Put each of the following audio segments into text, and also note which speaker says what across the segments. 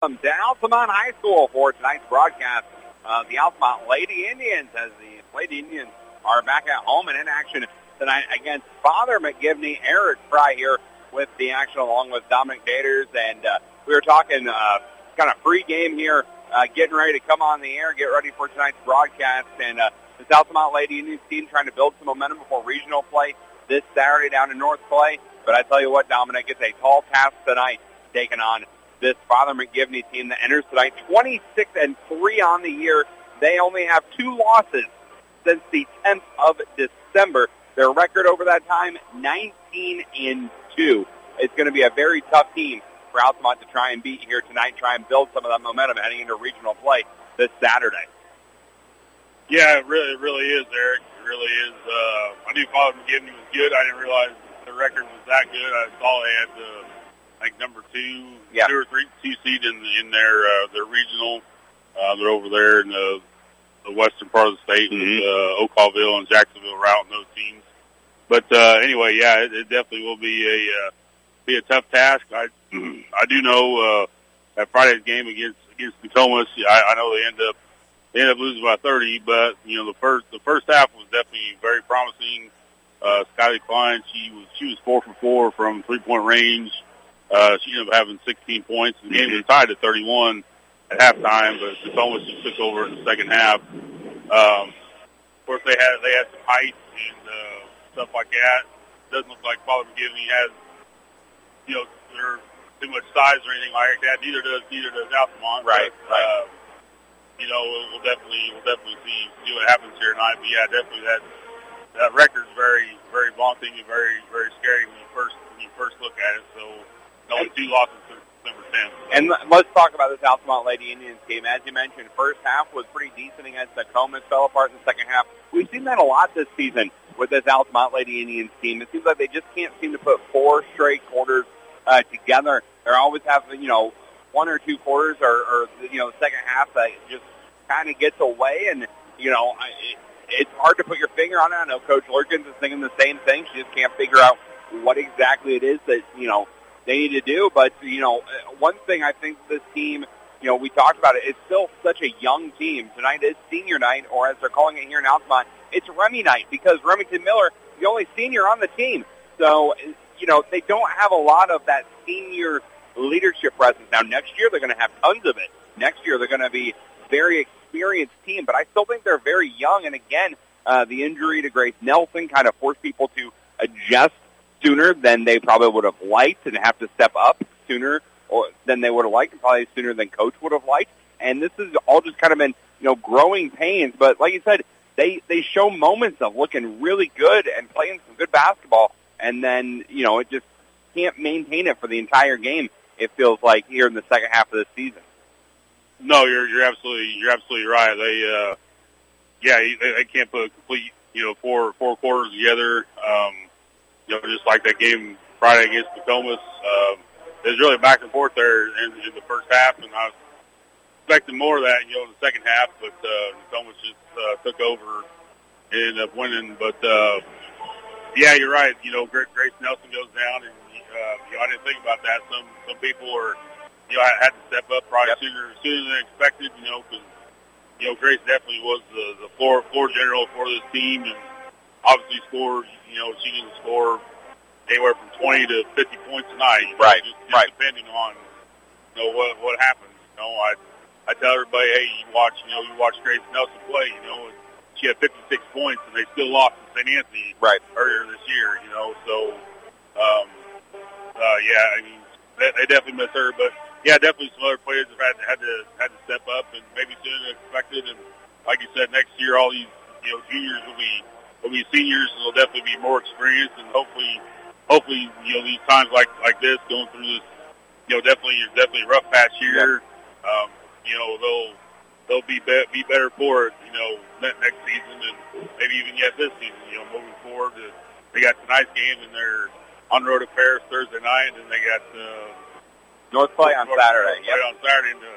Speaker 1: to Altamont High School for tonight's broadcast. Uh, the Altamont Lady Indians, as the Lady Indians are back at home and in action tonight against Father McGivney. Eric Fry here with the action along with Dominic Daters. And uh, we were talking uh, kind of free game here, uh, getting ready to come on the air, get ready for tonight's broadcast. And uh, the Altamont Lady Indians team trying to build some momentum before regional play this Saturday down in North Clay. But I tell you what, Dominic, it's a tall task tonight taking on this Father McGivney team that enters tonight 26 and 3 on the year. They only have two losses since the 10th of December. Their record over that time, 19 and 2. It's going to be a very tough team for Altamont to try and beat here tonight, try and build some of that momentum heading into regional play this Saturday.
Speaker 2: Yeah, it really, it really is, Eric. It really is. Uh, I knew Father McGivney was good. I didn't realize the record was that good. I saw they had the like number two,
Speaker 1: yeah.
Speaker 2: two or three, two seed in in their uh, their regional. Uh, they're over there in the the western part of the state
Speaker 1: mm-hmm.
Speaker 2: with uh, Oakville and Jacksonville route and those teams. But uh, anyway, yeah, it, it definitely will be a uh, be a tough task. I I do know uh, that Friday's game against against Nokomis, I, I know they end up they end up losing by 30, but you know the first the first half was definitely very promising. Uh, Kylie Klein, she was she was four for four from three point range. Uh, she ended up having 16 points. The game was tied at 31 at halftime, but it's almost just took over in the second half. Um, of course, they had they had some height and uh, stuff like that. Doesn't look like Father McGivney has, you know, they're too much size or anything like that. Neither does neither does Altamont.
Speaker 1: Right.
Speaker 2: But,
Speaker 1: right.
Speaker 2: Uh, you know, we'll, definitely we'll definitely see see what happens here tonight. But yeah, definitely that that record's very very daunting and very very scary when you first when you first look at it. So only two losses December 10th.
Speaker 1: And let's talk about this Altamont Lady Indians game. As you mentioned, first half was pretty decent against the Comas. Fell apart in the second half. We've seen that a lot this season with this Altamont Lady Indians team. It seems like they just can't seem to put four straight quarters uh, together. They always have, you know, one or two quarters or, or you know, the second half that just kind of gets away. And, you know, it, it's hard to put your finger on it. I know Coach Lurkins is thinking the same thing. She just can't figure out what exactly it is that, you know, they need to do. But, you know, one thing I think this team, you know, we talked about it, it's still such a young team. Tonight is senior night, or as they're calling it here in Altamont, it's Remy night because Remington Miller the only senior on the team. So, you know, they don't have a lot of that senior leadership presence. Now, next year they're going to have tons of it. Next year they're going to be very experienced team, but I still think they're very young. And again, uh, the injury to Grace Nelson kind of forced people to adjust sooner than they probably would have liked and have to step up sooner or than they would have liked and probably sooner than coach would have liked. And this has all just kind of been, you know, growing pains. But like you said, they, they show moments of looking really good and playing some good basketball. And then, you know, it just can't maintain it for the entire game. It feels like here in the second half of the season.
Speaker 2: No, you're you're absolutely you're absolutely right. They uh, yeah, they, they can't put a complete you know four four quarters together. Um, you know, just like that game Friday against Nokomis. Um, it was really back and forth there in, in the first half, and I was expecting more of that, you know, in the second half. But uh, Nokomis just uh, took over and ended up winning. But uh, yeah, you're right. You know, Grace Nelson goes down, and uh, you know, I didn't think about that. Some some people are, you know, had to step up probably
Speaker 1: Yep.
Speaker 2: sooner sooner than expected. You know, because you know Grace definitely was the the floor floor general for this team, and obviously scored. You know, she can score anywhere from 20 to 50 points a night. You know,
Speaker 1: Right,
Speaker 2: Just, just
Speaker 1: right.
Speaker 2: depending on you know what what happens. You know, I I tell everybody, hey, you watch, you know, you watch Grace Nelson play. You know, and she had 56 points, and they still lost to St. Anthony
Speaker 1: Right.
Speaker 2: earlier this year. You know, so um, uh, yeah, I mean, they, they definitely miss her, but yeah, definitely some other players have had had to had to step up and maybe sooner than expected. And like you said, next year all these you know juniors will be will be seniors and will definitely be more experienced and hopefully hopefully you know these times like like this going through this you know definitely definitely a rough patch here. Um, you know they'll they'll be, be be better for it. You know ne- next season and maybe even yet this season. You know moving forward. Uh, They got tonight's game and they're on the road to Paris Thursday night, and they got uh,
Speaker 1: North Clay on
Speaker 2: North-
Speaker 1: Saturday.
Speaker 2: North
Speaker 1: Yep.
Speaker 2: On Saturday in the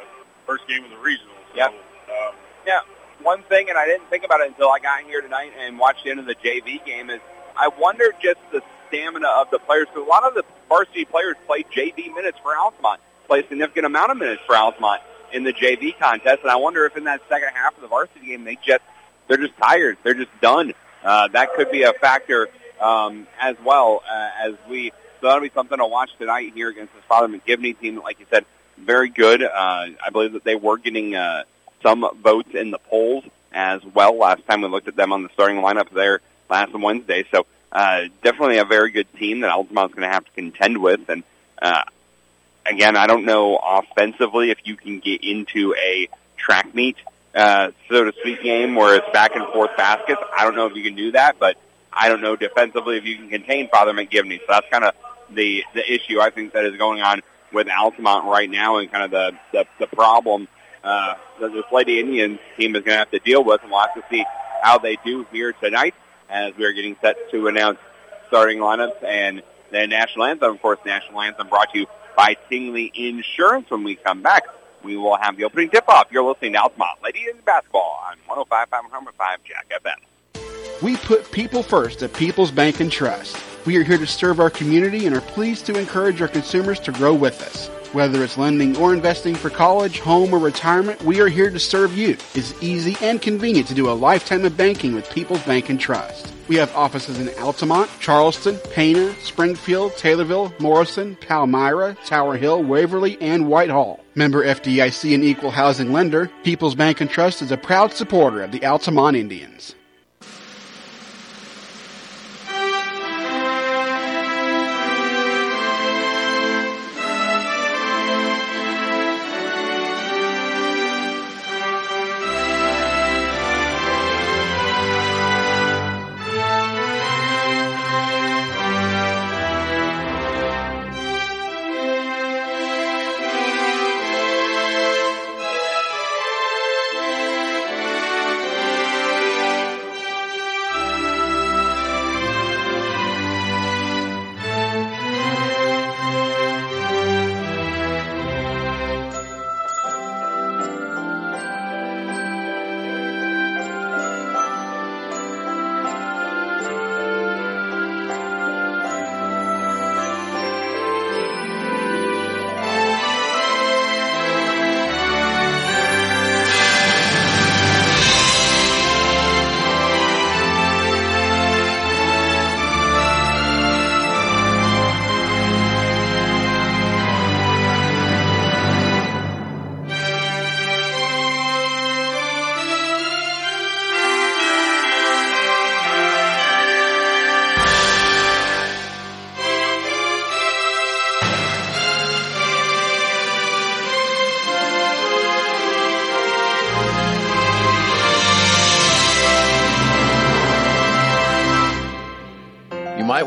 Speaker 2: first game of the regional. So,
Speaker 1: Yep.
Speaker 2: Um,
Speaker 1: Yeah, one thing, and I didn't think about it until I got here tonight and watched the end of the JV game, is I wonder just the stamina of the players. Because a lot of the varsity players play JV minutes for Altamont. play a significant amount of minutes for Altamont in the JV contest. And I wonder if in that second half of the varsity game, they just they're just tired. They're just done. Uh, that could be a factor um, as well uh, as we. So that'll be something to watch tonight here against this Father McGivney team. Like you said, very good. Uh, I believe that they were getting uh, some votes in the polls as well. Last time we looked at them on the starting lineup there last Wednesday. So uh, definitely a very good team that Altamont's going to have to contend with. And uh, again, I don't know offensively if you can get into a track meet, uh, so to speak, game where it's back and forth baskets. I don't know if you can do that, but I don't know defensively if you can contain Father McGivney. So that's kind of the the issue I think that is going on with Altamont right now, and kind of the the, the problem uh, this Lady Indians team is going to have to deal with, and we'll have to see how they do here tonight as we are getting set to announce starting lineups and the national anthem. Of course, national anthem brought to you by Tingley Insurance. When we come back, we will have the opening tip-off. You're listening to Altamont Lady in Basketball on 105.5 Jack FM.
Speaker 3: We put people first at People's Bank and Trust. We are here to serve our community and are pleased to encourage our consumers to grow with us. Whether it's lending or investing for college, home, or retirement, we are here to serve you. It's easy and convenient to do a lifetime of banking with People's Bank and Trust. We have offices in Altamont, Charleston, Pana, Springfield, Taylorville, Morrison, Palmyra, Tower Hill, Waverly, and Whitehall. Member FDIC and equal housing lender, People's Bank and Trust is a proud supporter of the Altamont Indians.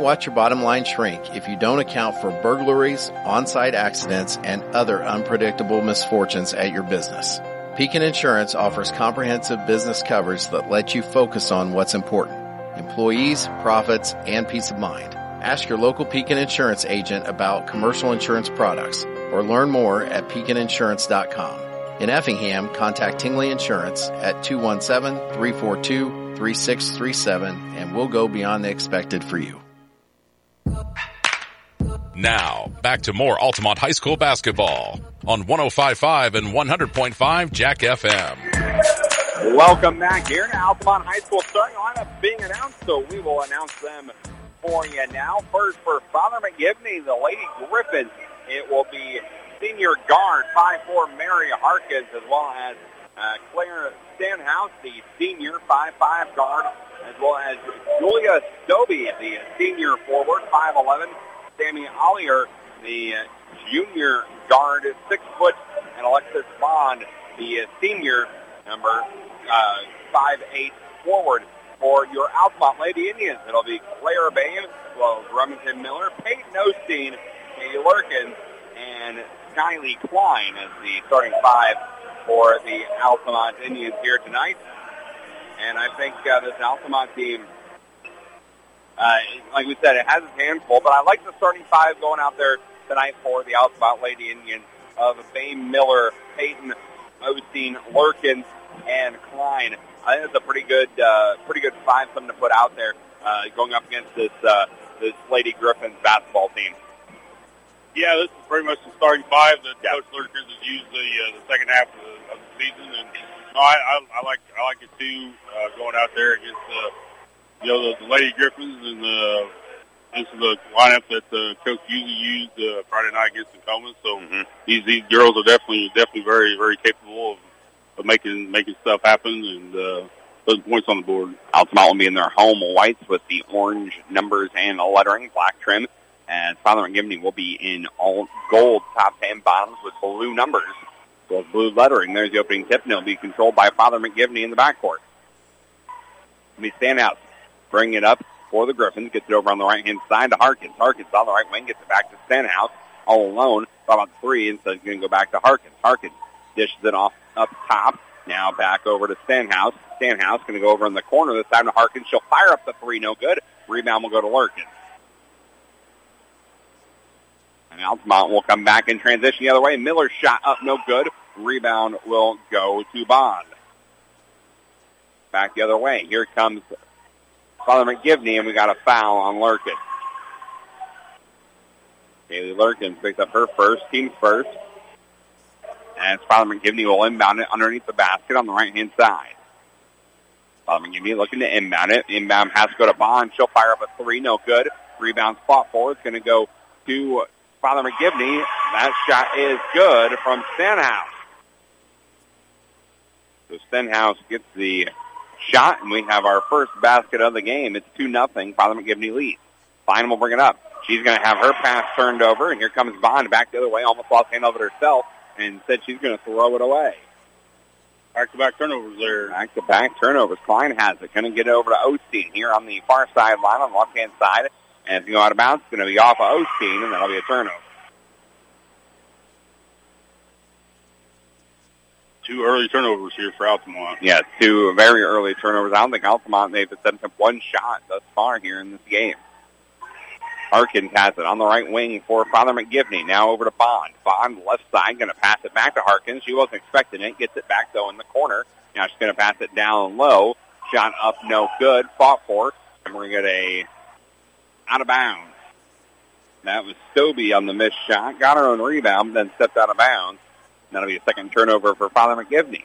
Speaker 4: Watch your bottom line shrink if you don't account for burglaries, on-site accidents, and other unpredictable misfortunes at your business. Pekin Insurance offers comprehensive business coverage that lets you focus on what's important. Employees, profits, and peace of mind. Ask your local Pekin Insurance agent about commercial insurance products or learn more at pekininsurance.com. In Effingham, contact Tingley Insurance at 217-342-3637 and we'll go beyond the expected for you.
Speaker 5: Now, back to more Altamont High School basketball on 105.5 and 100.5 Jack FM.
Speaker 1: Welcome back here to Altamont High School. Starting lineup being announced, so we will announce them for you now. First for Father McGivney, the Lady Griffins. It will be senior guard 5'4 Mary Harkins, as well as uh, Claire Stanhouse, the senior 5'5 guard, as well as Julia Stobie, the senior forward 5'11 Sammy Ollier, the uh, junior guard, six foot, and Alexis Bond, the uh, senior number uh, five eight forward for your Altamont Lady Indians. It'll be Claire Bain, as well as Remington Miller, Peyton Osteen, Katie Lurkins, and Kylie Klein as the starting five for the Altamont Indians here tonight. And I think uh, this Altamont team uh, like we said, it has its hands full, but I like the starting five going out there tonight for the Altamont Lady Indians of Bain Miller, Peyton, Osteen, Lurkins, and Klein. I think it's a pretty good, uh, pretty good five something to put out there uh, going up against this uh, this Lady Griffins basketball team.
Speaker 2: Yeah, this is pretty much the starting five that yeah. Coach Lurkins has used the uh, the second half of the, of the season, and no, I, I, I like I like it too. Uh, going out there against uh, you know the, the Lady Griffins and the this is the lineup that the coach usually used uh, Friday night against Nokomis. So mm-hmm. these these girls are definitely definitely very very capable of, of making making stuff happen and uh, putting points on the board.
Speaker 1: Altamont will be in their home whites with the orange numbers and lettering, black trim. And Father McGivney will be in all gold top ten bottoms with blue numbers, with blue lettering. There's the opening tip, and it'll be controlled by Father McGivney in the backcourt. It'll be Stenhouse. Bring it up for the Griffins. Gets it over on the right-hand side to Harkins. Harkins on the right wing gets it back to Stenhouse all alone. About three, and so he's going to go back to Harkins. Harkins dishes it off up top. Now back over to Stenhouse. Stenhouse going to go over in the corner this time to Harkins. She'll fire up the three. No good. Rebound will go to Lurkins. And Altamont will come back and transition the other way. Miller's shot up, no good. Rebound will go to Bond. Back the other way. Here comes Father McGivney, and we got a foul on Lurkin. Kaylee Lurkin picks up her first, team's first. And Father McGivney will inbound it underneath the basket on the right-hand side. Father McGivney looking to inbound it. Inbound has to go to Bond. She'll fire up a three, no good. Rebound spot forward. It's going to go to Father McGivney. That shot is good from Stenhouse. So Stenhouse gets the shot, and we have our first basket of the game. It's 2 nothing. Father McGivney leads. Fine will bring it up. She's going to have her pass turned over, and here comes Bond back the other way, almost lost hand of it herself, and said she's going to throw it away.
Speaker 2: Back-to-back turnovers there.
Speaker 1: Back-to-back turnovers. Klein has it. Going to get it over to Osteen here on the far sideline on the left-hand side. And if you go out of bounds, it's going to be off of Osteen, and that'll be a turnover.
Speaker 2: Two early turnovers here for Altamont.
Speaker 1: Yeah, two very early turnovers. I don't think Altamont they've up one shot thus far here in this game. Harkins has it on the right wing for Father McGivney. Now over to Bond. Bond left side going to pass it back to Harkins. She wasn't expecting it. Gets it back though in the corner. Now she's going to pass it down low. Shot up, no good. Fought for, and we're going to get a out of bounds. That was Stobie on the missed shot. Got her own rebound, then stepped out of bounds. That'll be a second turnover for Father McGivney.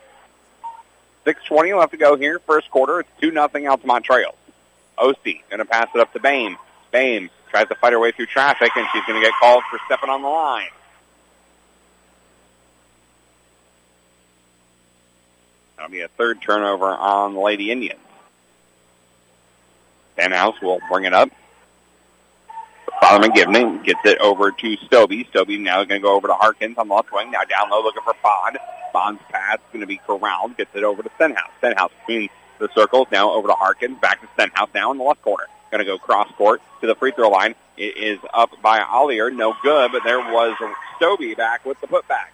Speaker 1: 6.20 left to go here. First quarter. It's 2 nothing Altamont Trails. Osteen going to pass it up to Bame. Bame tries to fight her way through traffic, and she's going to get called for stepping on the line. That'll be a third turnover on the Lady Indians. Stenhouse will bring it up. Father McGivney gets it over to Stobie. Stobie now going to go over to Harkins on the left wing. Now down low looking for Bond. Bond's pass going to be corralled. Gets it over to Stenhouse. Stenhouse between the circles. Now over to Harkins. Back to Stenhouse now in the left corner. Going to go cross court to the free throw line. It is up by Ollier. No good, but there was Stobie back with the putback.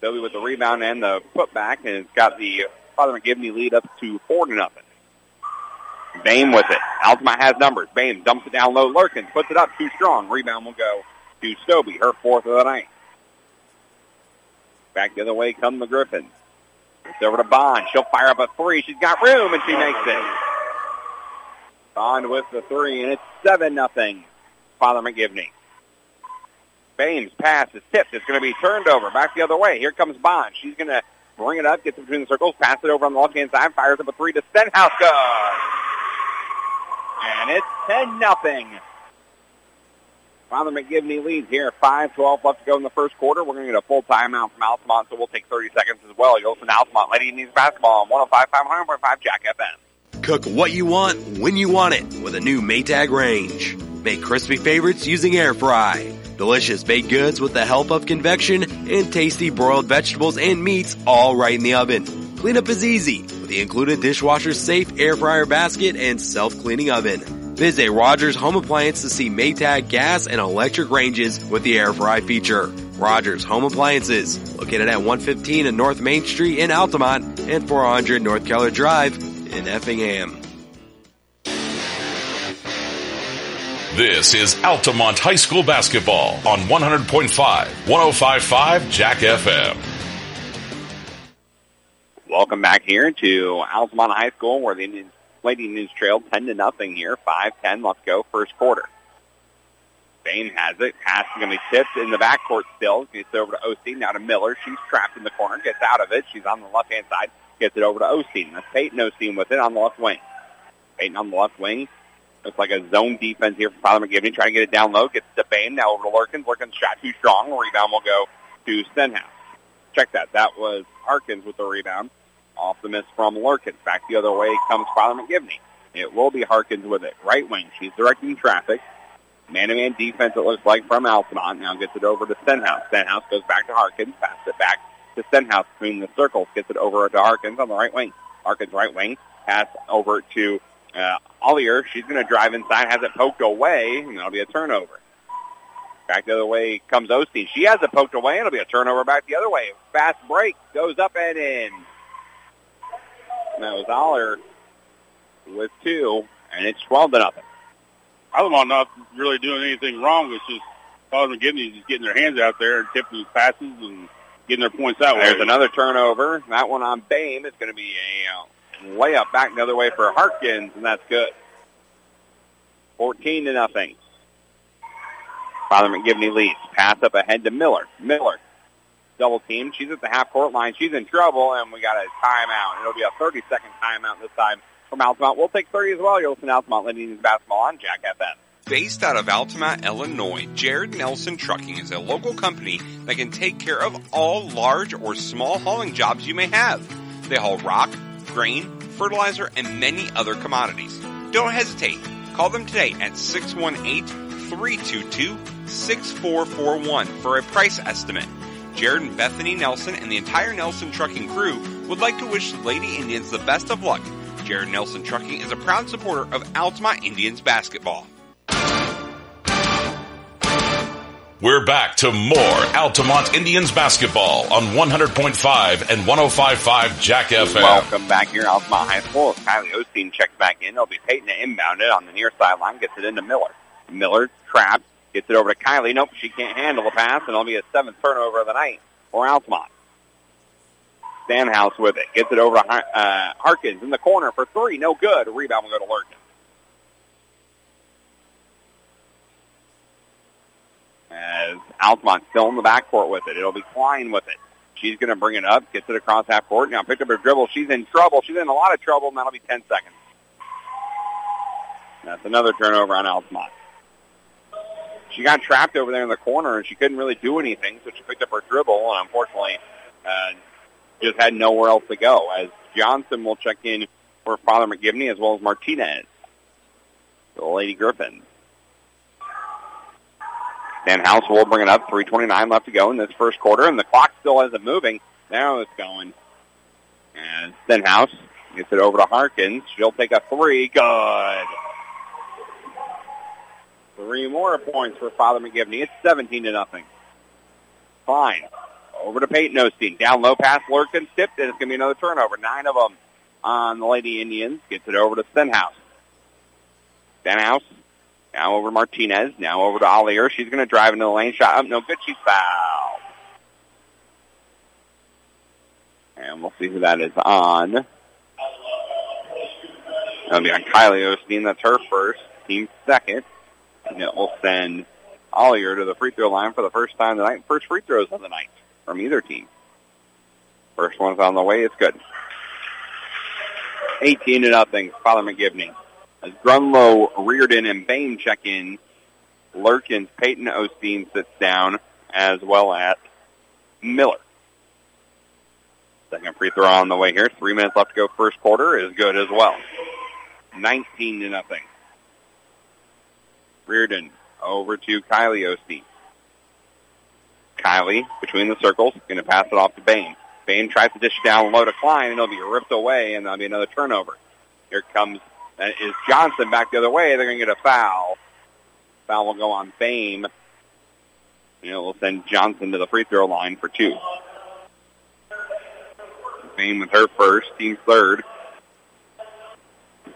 Speaker 1: Stobie with the rebound and the putback, and it's got the Father McGivney lead up to four to nothing. Bame with it. Altamont has numbers. Bame dumps it down low. Lurkins puts it up too strong. Rebound will go to Stobie, her fourth of the night. Back the other way come the Griffins. It's over to Bond. She'll fire up a three. She's got room, and she makes it. Bond with the three, and it's 7 nothing. Father McGivney. Bames pass is tipped. It's going to be turned over. Back the other way. Here comes Bond. She's going to bring it up, gets it between the circles, pass it over on the left-hand side, fires up a three to Stenhouse. Good and it's 10 nothing. Father McGivney leads here. 5-12 left to go in the first quarter. We're going to get a full timeout from Altamont, so we'll take 30 seconds as well. You'll listen to Altamont Lady Indians basketball on 105.5 100.5 Jack FM.
Speaker 6: Cook what you want when you want it with a new Maytag range. Make crispy favorites using air fry. Delicious baked goods with the help of convection and tasty broiled vegetables and meats all right in the oven. Cleanup is easy with the included dishwasher safe air fryer basket and self-cleaning oven. Visit Rogers Home Appliance to see Maytag gas and electric ranges with the air fry feature. Rogers Home Appliances, located at 115 and North Main Street in Altamont and 400 North Keller Drive in Effingham.
Speaker 5: This is Altamont High School basketball on 100.5, 105.5 Jack FM.
Speaker 1: Welcome back here to Altamont High School where the Indians, Lady Indians trailed 10 to nothing here. 5-10 let's go first quarter. Bain has it. Pass is going to be tipped in the backcourt still. Gets it over to Osteen. Now to Miller. She's trapped in the corner. Gets out of it. She's on the left-hand side. Gets it over to Osteen. That's Peyton Osteen with it on the left wing. Peyton on the left wing. Looks like a zone defense here for Father McGivney. Trying to get it down low. Gets to Bain. Now over to Lurkins. Lurkins shot too strong. Rebound will go to Stenhouse. Check that. That was Harkins with the rebound. Off the miss from Lurkins. Back the other way comes Father McGivney. It will be Harkins with it. Right wing. She's directing traffic. Man-to-man defense, it looks like, from Altamont. Now gets it over to Stenhouse. Stenhouse goes back to Harkins. Passes it back to Stenhouse between the circles. Gets it over to Harkins on the right wing. Harkins right wing. Pass over to uh, Ollier. She's going to drive inside. Has it poked away, and that'll be a turnover. Back the other way comes Osteen. She has it poked away. It'll be a turnover back the other way. Fast break. Goes up and in. And that was Ollier with two, and it's 12 to nothing.
Speaker 2: Altamont not really doing anything wrong. It's just Father McGivney just getting their hands out there and tipping these passes and getting their points that way.
Speaker 1: There's another turnover. That one on Bame is going to be a uh, layup back the other way for Harkins, and that's good. 14 to nothing. Father McGivney leads. Pass up ahead to Miller. Miller. Double team. She's at the half court line. She's in trouble, and we got a timeout. It'll be a 30 second timeout this time from Altamont. We'll take 30 as well. You're listening to Altamont Ladies Basketball on Jack FM.
Speaker 7: Based out of Altamont, Illinois, Jared Nelson Trucking is a local company that can take care of all large or small hauling jobs you may have. They haul rock, grain, fertilizer, and many other commodities. Don't hesitate. Call them today at 618-322-6441 for a price estimate. Jared and Bethany Nelson and the entire Nelson Trucking crew would like to wish the Lady Indians the best of luck. Jared Nelson Trucking is a proud supporter of Altamont Indians basketball.
Speaker 5: We're back to more Altamont Indians basketball on 100.5 and 105.5 Jack FM.
Speaker 1: Welcome back here, Altamont High School. Kylie Osteen checks back in. It'll be Peyton to inbound it on the near sideline, gets it into Miller. Miller trapped, gets it over to Kylie. Nope, she can't handle the pass, and it'll be a seventh turnover of the night for Altamont. Stanhouse with it. Gets it over to uh, Harkins in the corner for three. No good. Rebound will go to Lurkin. As Altamont still in the backcourt with it. It'll be Klein with it. She's going to bring it up, gets it across half court. Now picked up her dribble. She's in trouble. She's in a lot of trouble, and that'll be 10 seconds. That's another turnover on Altamont. She got trapped over there in the corner, and she couldn't really do anything, so she picked up her dribble, and unfortunately uh, just had nowhere else to go. As Johnson will check in for Father McGivney as well as Martinez. The Lady Griffins. House will bring it up. 3.29 left to go in this first quarter, and the clock still isn't moving. Now it's going. And Stenhouse gets it over to Harkins. She'll take a three. Good. Three more points for Father McGivney. It's 17 to nothing. Fine. Over to Peyton Osteen. Down low pass, Lurkin tipped, and it's going to be another turnover. Nine of them on the Lady Indians. Gets it over to Stenhouse. Stenhouse now over to Martinez. Now over to Ollier. She's going to drive into the lane. Shot up. No good. She's fouled. And we'll see who that is on. That'll be on Kylie Osteen. That's her first. Team second. And it will send Ollier to the free throw line for the first time tonight. First free throws of the night from either team. First one's on the way. It's good. 18 to nothing. Father McGivney. As Grunlow, Reardon, and Bain check in, Lurkins, Peyton Osteen sits down, as well as Miller. Second free throw on the way here. Three minutes left to go first quarter is good as well. 19 to nothing. Reardon over to Kylie Osteen. Kylie between the circles, going to pass it off to Bain. Bain tries to dish down low to Klein, and it'll be ripped away, and that'll be another turnover. Here comes that is Johnson back the other way. They're going to get a foul. Foul will go on Bain. And it will send Johnson to the free throw line for two. Bain with her first, team third.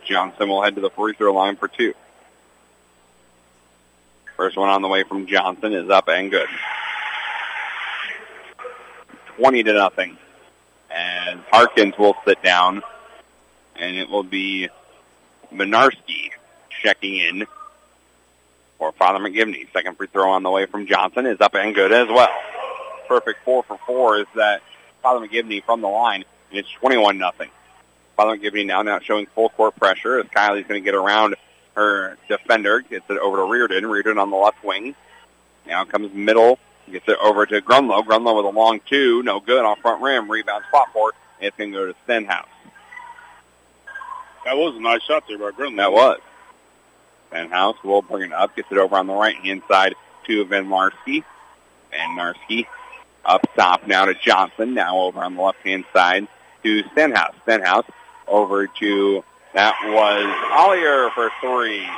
Speaker 1: Johnson will head to the free throw line for two. First one on the way from Johnson is up and good. 20 to nothing. And Harkins will sit down. And it will be Minarski checking in for Father McGivney. Second free throw on the way from Johnson is up and good as well. Perfect four for four is that Father McGivney from the line. And it's 21 nothing. Father McGivney now now showing full court pressure as Kylie's going to get around her defender, gets it over to Reardon. Reardon on the left wing. Now comes middle, gets it over to Grunlow. Grunlow with a long two, no good on front rim. Rebound spot for it. It's going to go to Stenhouse.
Speaker 2: That was a nice shot there by Grunlow.
Speaker 1: That was. Stenhouse will bring it up, gets it over on the right-hand side to Van Larsky. Van Larsky up top now to Johnson, now over on the left-hand side to Stenhouse. Stenhouse over to, that was Ollier for three.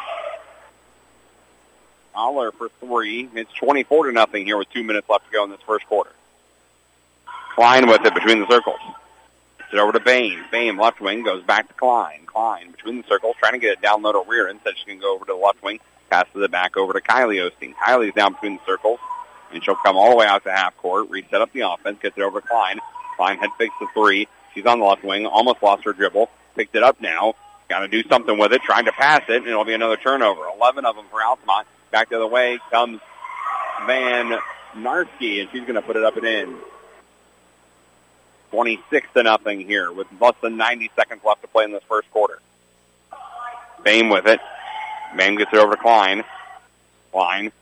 Speaker 1: Ollier for three. It's 24 to nothing here with two minutes left to go in this first quarter. Klein with it between the circles. It over to Bain. Bain, left wing, goes back to Klein. Klein between the circles, trying to get it down low to Reardon. Says she can go over to the left wing. Passes it back over to Kylie Osteen. Kylie's down between the circles. And she'll come all the way out to half court, reset up the offense, gets it over to Klein. Klein head fakes the three. She's on the left wing, almost lost her dribble. Picked it up now. Got to do something with it, trying to pass it, and it'll be another turnover. 11 of them for Altamont. Back the other way comes Van Narsky, and she's going to put it up and in. 26 to nothing here with less than 90 seconds left to play in this first quarter. Bame with it. Bame gets it over to Klein. Klein.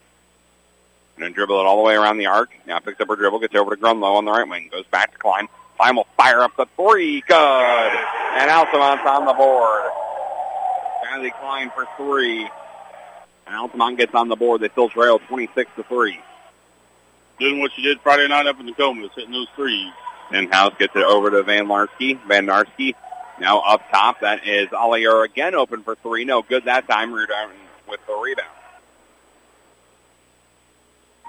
Speaker 1: And then dribble it all the way around the arc. Now picks up her dribble, gets over to Grunlow on the right wing. Goes back to Klein. Klein will fire up the three. Good. And Altamont's on the board. Kylie Klein for three. And Altamont gets on the board. They still trail 26 to 3.
Speaker 2: Doing what you did Friday night up in the Tacoma, hitting those threes.
Speaker 1: And House gets it over to Van Larsky. Van Larsky now up top. That is Ollier again open for three. No good that time. Reardon with the rebound.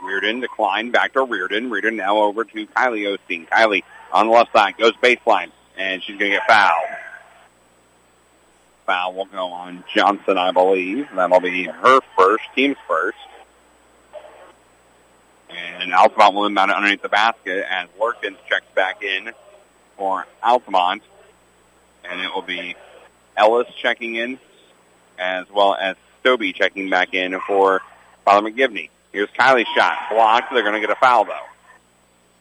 Speaker 1: Reardon declined back to Reardon. Reardon now over to Kylie Osteen. Kylie on the left side goes baseline, and she's going to get fouled. Foul will go on Johnson, I believe. That'll be her first, team's first. And Altamont will inbound it underneath the basket as Lurkins checks back in for Altamont. And it will be Ellis checking in as well as Stobie checking back in for Father McGivney. Here's Kylie's shot. Blocked. They're going to get a foul, though.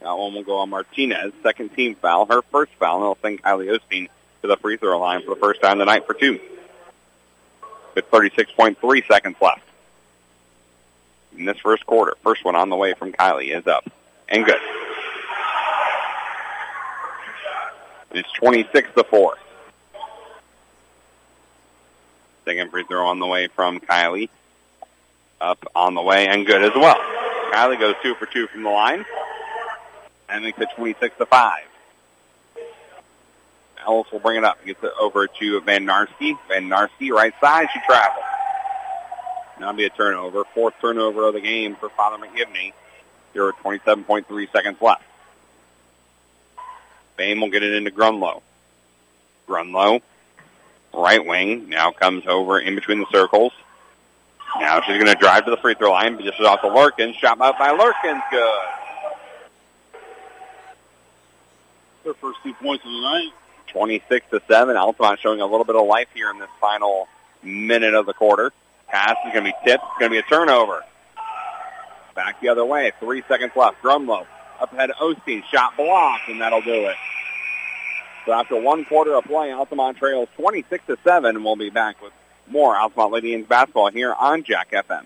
Speaker 1: Uh, that one will go on Martinez. Second team foul. Her first foul. And they'll send Kylie Osteen to the free throw line for the first time tonight for two. With 36.3 seconds left in this first quarter. First one on the way from Kylie is up and good. It's 26 to 4. Second free throw on the way from Kylie. Up on the way and good as well. Kylie goes two for two from the line and makes it 26 to 5. Ellis will bring it up. Gets it over to Van Narsky. Van Narsky, right side. She travels. Now be a turnover. Fourth turnover of the game for Father McGivney. Here are 27.3 seconds left. Bame will get it into Grunlow. Grunlow, right wing, now comes over in between the circles. Now she's going to drive to the free throw line, just off the Lurkins. Shot out by Lurkins, good.
Speaker 2: Their first two points of the night.
Speaker 1: 26 to 7. Altamont showing a little bit of life here in this final minute of the quarter. Pass is going to be tipped. It's going to be a turnover. Back the other way. Three seconds left. Grunlow up ahead Osteen. Shot blocked, and that'll do it. So after one quarter of play, Altamont trails 26 to 7. We'll be back with more Altamont Lady Indians basketball here on Jack FM.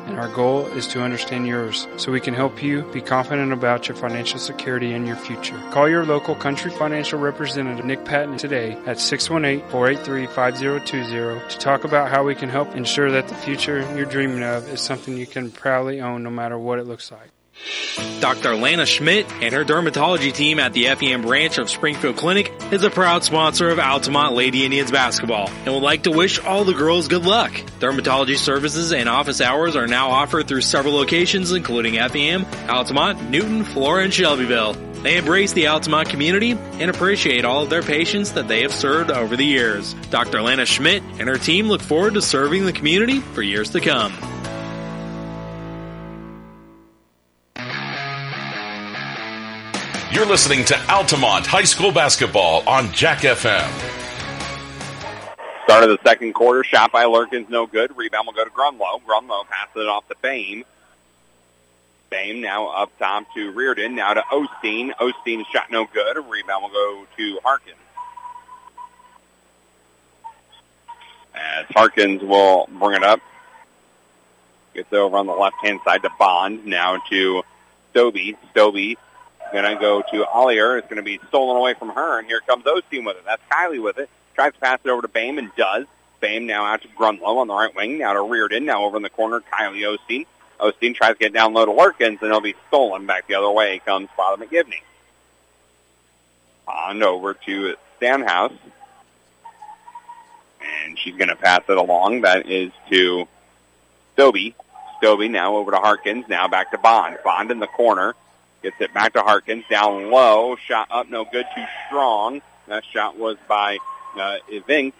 Speaker 8: and our goal is to understand yours so we can help you be confident about your financial security and your future. Call your local Country Financial representative Nick Patton today at 618-483-5020 to talk about how we can help ensure that the future you're dreaming of is something you can proudly own no matter what it looks like.
Speaker 9: Dr. Lana Schmidt and her dermatology team at the Effingham branch of Springfield Clinic is a proud sponsor of Altamont Lady Indians basketball and would like to wish all the girls good luck. Dermatology services and office hours are now offered through several locations including Effingham, Altamont, Newton, Flora, and Shelbyville. They embrace the Altamont community and appreciate all of their patients that they have served over the years. Dr. Lana Schmidt and her team look forward to serving the community for years to come.
Speaker 5: You're listening to Altamont High School Basketball on Jack FM.
Speaker 1: Start of the second quarter, shot by Lurkins, no good. Rebound will go to Grunlow. Grunlow passes it off to Bame. Bame now up top to Reardon, now to Osteen. Osteen's shot no good. Rebound will go to Harkins. As Harkins will bring it up. Gets over on the left-hand side to Bond. Now to Stobie. Stobie going to go to Ollier. It's going to be stolen away from her, and here comes Osteen with it. That's Kylie with it. Tries to pass it over to Bame and does. Bame now out to Grunlow on the right wing. Now to Reardon. Now over in the corner, Kylie Osteen. Osteen tries to get down low to Lurkins, and it'll be stolen back the other way. Comes Father McGivney. On over to Stanhouse. And she's going to pass it along. That is to Stobie. Stobie now over to Harkins. Now back to Bond. Bond in the corner. Gets it back to Harkins. Down low. Shot up. No good. Too strong. That shot was by uh, Evink.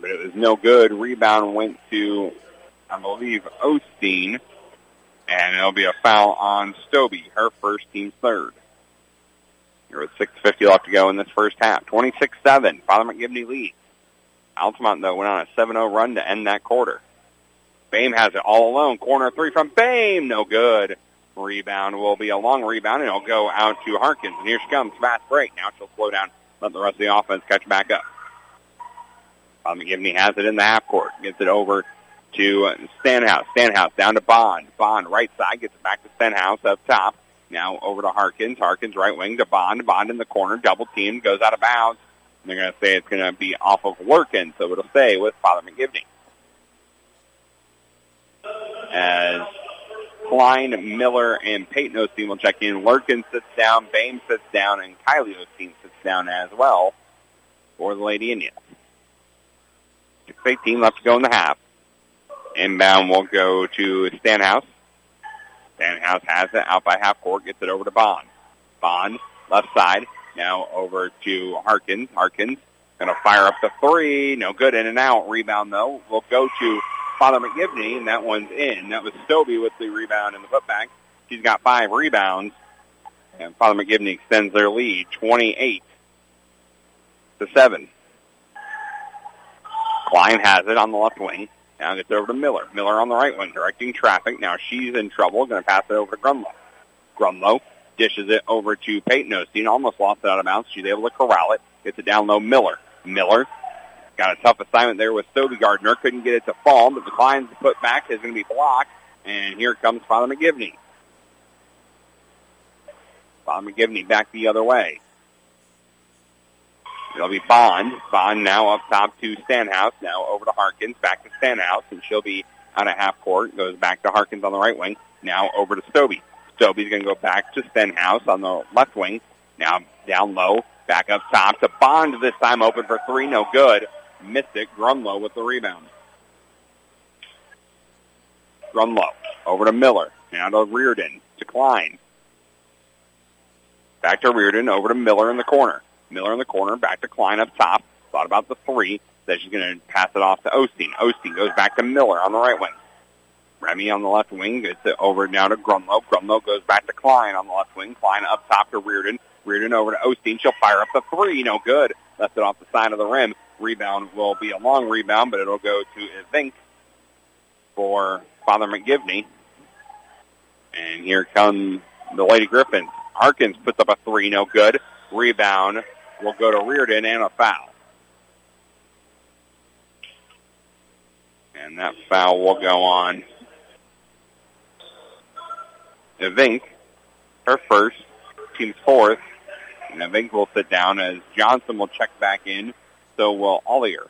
Speaker 1: But it was no good. Rebound went to, I believe, Osteen. And it'll be a foul on Stobie, her first team third. There was 6.50 left to go in this first half. 26-7. Father McGivney leads. Altamont, though, went on a 7-0 run to end that quarter. Bame has it all alone. Corner three from Bame. No good. Rebound will be a long rebound, and it'll go out to Harkins. And here she comes. Fast break. Now she'll slow down, let the rest of the offense catch back up. Um, Bob McGivney has it in the half court. Gets it over to Stanhouse. Stanhouse down to Bond. Bond right side. Gets it back to Stanhouse up top. Now over to Harkins. Harkins right wing to Bond. Bond in the corner. Double team. Goes out of bounds. And they're going to say it's going to be off of Lurkin, so it'll stay with Father McGivney. As Klein, Miller, and Peyton Osteen will check in. Lurkin sits down, Bame sits down, and Kylie Osteen sits down as well for the Lady Indians. 6.18 left to go in the half. Inbound will go to Stanhouse. Stanhouse has it out by half court, gets it over to Bond. Bond, left side, now over to Harkins. Harkins going to fire up the three. No good in and out. Rebound, though, will go to Father McGivney, and that one's in. That was Stobie with the rebound and the putback. She's got five rebounds, and Father McGivney extends their lead, 28 to 7. Klein has it on the left wing. Now gets over to Miller. Miller on the right wing, directing traffic. Now she's in trouble. Going to pass it over to Grunlow. Grunlow dishes it over to Peyton Osteen. Almost lost it out of bounds. She's able to corral it. Gets it down low. Miller. Miller got a tough assignment there with Stobie Gardner. Couldn't get it to fall, but the Klein's put back is going to be blocked. And here comes Father McGivney. Father McGivney back the other way. It'll be Bond. Bond now up top to Stanhouse. Now over to Harkins. Back to Stanhouse. And she'll be out of half court. Goes back to Harkins on the right wing. Now over to Stobie. Stobie's going to go back to Stenhouse on the left wing. Now down low. Back up top to Bond this time. Open for three. No good. Missed it. Grunlow with the rebound. Grunlow. Over to Miller. Now to Reardon. To Klein. Back to Reardon. Over to Miller in the corner. Miller in the corner, back to Klein up top. Thought about the three. Then she's going to pass it off to Osteen. Osteen goes back to Miller on the right wing. Remy on the left wing gets it over now to Grunlow. Grunlow goes back to Klein on the left wing. Klein up top to Reardon. Reardon over to Osteen. She'll fire up the three. No good. Left it off the side of the rim. Rebound will be a long rebound, but it'll go to Evink for Father McGivney. And here come the Lady Griffins. Harkins puts up a three. No good. Rebound will go to Reardon and a foul. And that foul will go on Evink, her first, team's fourth. And Evink will sit down as Johnson will check back in. So will Ollier.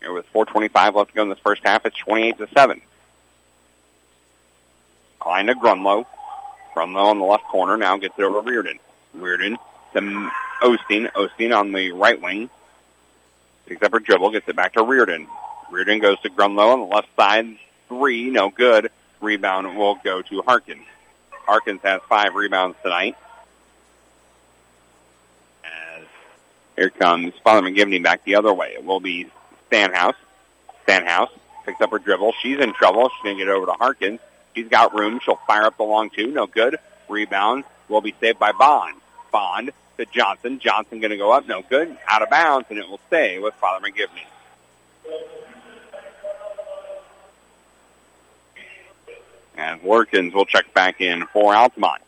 Speaker 1: There was 4.25 left to go in this first half. It's 28 to 7. Klein to Grunlow. Grunlow on the left corner now gets it over Reardon. Reardon to Osteen. Osteen on the right wing. Picks up her dribble, gets it back to Reardon. Reardon goes to Grunlow on the left side. Three, no good. Rebound will go to Harkins. Harkins has five rebounds tonight. As here comes Father McGivney back the other way. It will be Stanhouse. Stanhouse picks up her dribble. She's in trouble. She's going to get over to Harkins. She's got room. She'll fire up the long two. No good. Rebound will be saved by Bond. Bond to Johnson. Johnson going to go up. No good. Out of bounds, and it will stay with Father McGivney. And Lurkins will check back in for Altamont.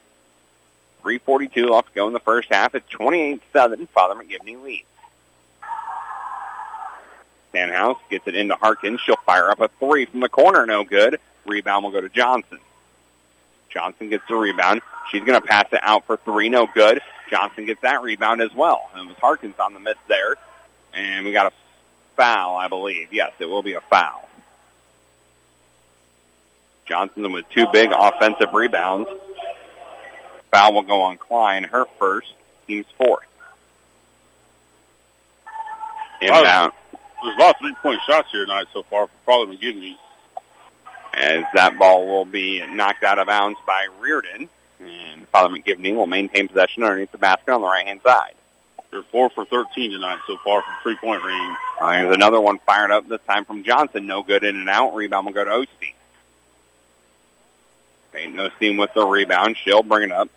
Speaker 1: 3.42 left to go in the first half. It's 28-7. Father McGivney leads. Stenhouse gets it into Harkins. She'll fire up a three from the corner. No good. Rebound will go to Johnson. Johnson gets the rebound. She's going to pass it out for three. No good. Johnson gets that rebound as well. And it was Harkins on the miss there. And we got a foul, I believe. Yes, it will be a foul. Johnson with two big offensive rebounds. Foul will go on Klein, her first, team's fourth. Inbound.
Speaker 2: There's a lot of three-point shots here tonight so far for Father McGivney.
Speaker 1: As that ball will be knocked out of bounds by Reardon. And Father McGivney will maintain possession underneath the basket on the right-hand side.
Speaker 2: They're four for 13 tonight so far from three-point range.
Speaker 1: Uh, there's another one fired up, this time from Johnson. No good in and out. Rebound will go to Osteen. Peyton Osteen with the rebound. She'll bring it up.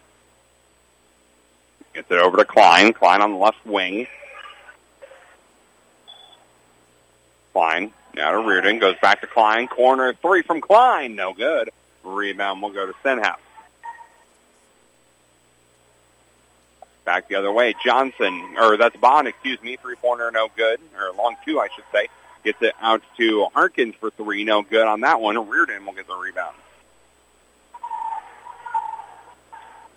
Speaker 1: Gets it over to Klein. Klein on the left wing. Klein now to Reardon. Goes back to Klein. Corner three from Klein. No good. Rebound will go to Stenhouse. Back the other way. Johnson, or that's Bond, excuse me. Three-pointer, no good. Or long two, I should say. Gets it out to Harkins for three. No good on that one. Reardon will get the rebound.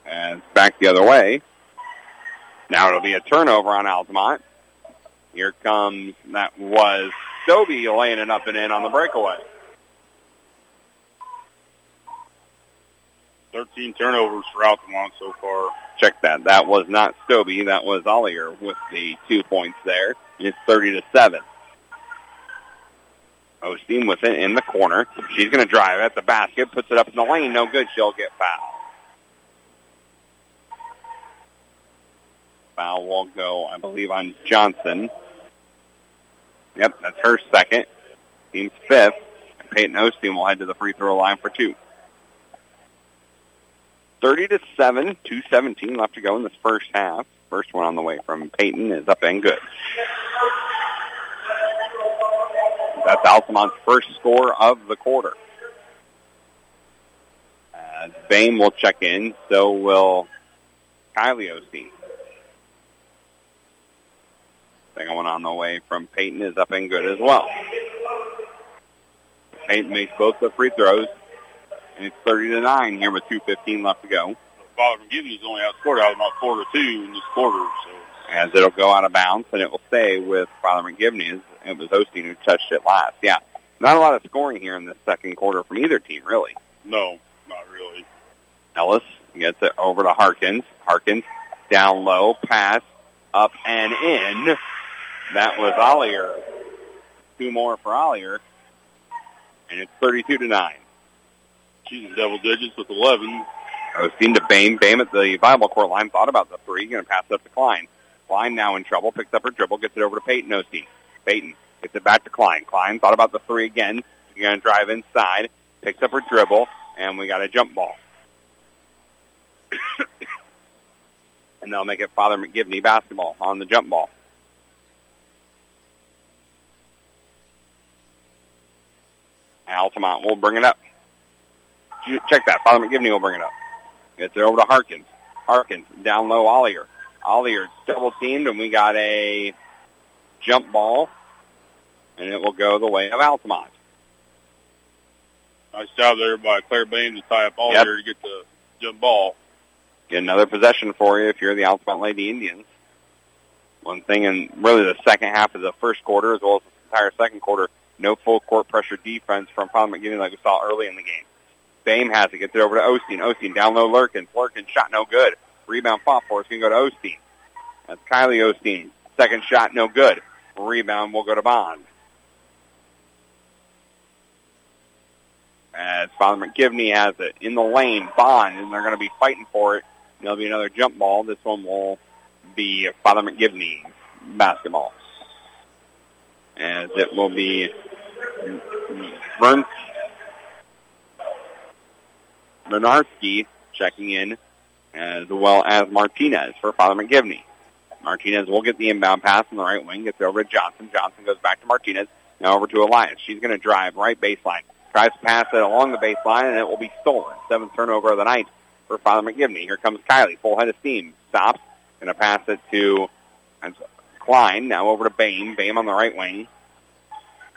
Speaker 1: And back the other way. Now it'll be a turnover on Altamont. Here comes, that was Stobie laying it up and in on the breakaway.
Speaker 2: 13 turnovers for Altamont so far.
Speaker 1: Check that. That was not Stobie. That was Ollier with the two points there. It's 30 to 7. Osteen with it in the corner. She's going to drive at the basket, puts it up in the lane. No good. She'll get fouled. Foul will go, I believe, on Johnson. Yep, that's her second. Team's fifth. Peyton Osteen will head to the free throw line for two. 30 to 7, 217 left to go in this first half. First one on the way from Peyton is up and good. That's Altamont's first score of the quarter. Uh, As Bain will check in, so will Kylie Osteen. Second one on the way from Peyton is up and good as well. Peyton makes both the free throws, and it's 30 to 9 here with 2.15 left to go.
Speaker 2: Father McGivney's only outscored out about four to two in this quarter. So
Speaker 1: as it'll go out of bounds, and it will stay with Father McGivney. It was Osteen who touched it last. Yeah, not a lot of scoring here in the second quarter from either team, really.
Speaker 2: No, not really.
Speaker 1: Ellis gets it over to Harkins. Harkins down low, pass up and in. That was Ollier. Two more for Ollier, and it's 32 to nine.
Speaker 2: She's in double digits with 11.
Speaker 1: Osteen to Bain. Bain at the volleyball court line thought about the three. Going to pass up to Klein. Klein now in trouble. Picks up her dribble. Gets it over to Peyton Osteen. Peyton gets it back to Klein. Klein thought about the three again. She's going to drive inside. Picks up her dribble. And we got a jump ball. and they'll make it Father McGivney basketball on the jump ball. Altamont will bring it up. Check that. Father McGivney will bring it up. Gets it over to Harkins. Harkins down low Ollier. Ollier double teamed and we got a jump ball and it will go the way of Altamont.
Speaker 2: Nice job there by Claire Bain to tie up all yep. to get the jump ball.
Speaker 1: Get another possession for you if you're the Altamont Lady Indians. One thing in really the second half of the first quarter as well as the entire second quarter, no full court pressure defense from Father McGivney like we saw early in the game. Bain has it, gets it over to Osteen. Osteen down low Lurkin. Lurkin shot no good. Rebound fought for. It's going to go to Osteen. That's Kylie Osteen. Second shot no good. Rebound will go to Bond. As Father McGivney has it in the lane, Bond, and they're going to be fighting for it. There'll be another jump ball. This one will be Father McGivney basketball. As it will be Vern Lenarski checking in as well as Martinez for Father McGivney. Martinez will get the inbound pass on the right wing, gets over to Johnson. Johnson goes back to Martinez. Now over to Elias. She's going to drive right baseline. Tries to pass it along the baseline, and it will be stolen. Seventh turnover of the night for Father McGivney. Here comes Kylie, full head of steam. Stops. Going to pass it to Klein. Now over to Bain. Bain on the right wing.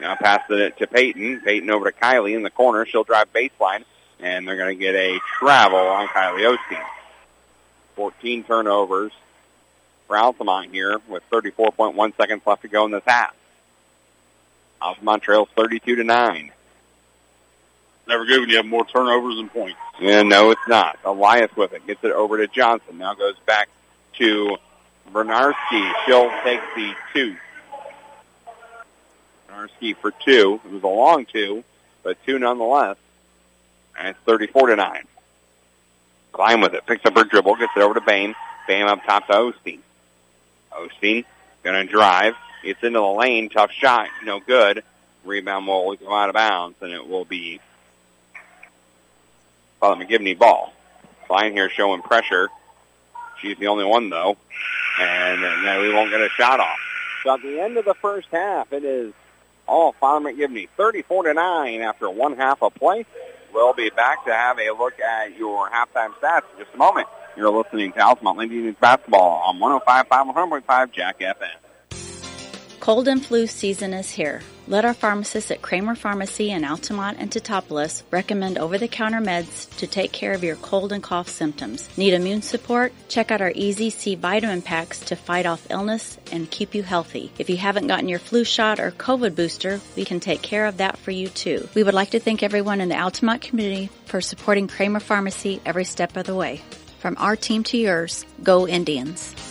Speaker 1: Now pass it to Peyton. Peyton over to Kylie in the corner. She'll drive baseline, and they're going to get a travel on Kylie Osteen. 14 turnovers for Altamont here with 34.1 seconds left to go in this half. Altamont trails 32 to 9.
Speaker 2: Never good when you have more turnovers than points.
Speaker 1: Yeah, no, it's not. Elias with it. Gets it over to Johnson. Now goes back to Bernarski. She'll take the two. Bernarski for two. It was a long two, but two nonetheless. And it's 34 to 9. Klein with it. Picks up her dribble. Gets it over to Bain. Bain up top to Osteen. Osteen going to drive. It's into the lane. Tough shot. No good. Rebound will go out of bounds, and it will be Father McGivney ball. Klein here showing pressure. She's the only one, though. And uh, then we won't get a shot off. So at the end of the first half, it is all Father McGivney, 34 to 9 after one half of play. We'll be back to have a look at your halftime stats in just a moment. You're listening to Altamont Lady Indians basketball on 105.5 100.5 Jack FM.
Speaker 10: Cold and flu season is here. Let our pharmacists at Kramer Pharmacy in Altamont and Teutopolis recommend over-the-counter meds to take care of your cold and cough symptoms. Need immune support? Check out our Easy C vitamin packs to fight off illness and keep you healthy. If you haven't gotten your flu shot or COVID booster, we can take care of that for you too. We would like to thank everyone in the Altamont community for supporting Kramer Pharmacy every step of the way. From our team to yours, go Indians.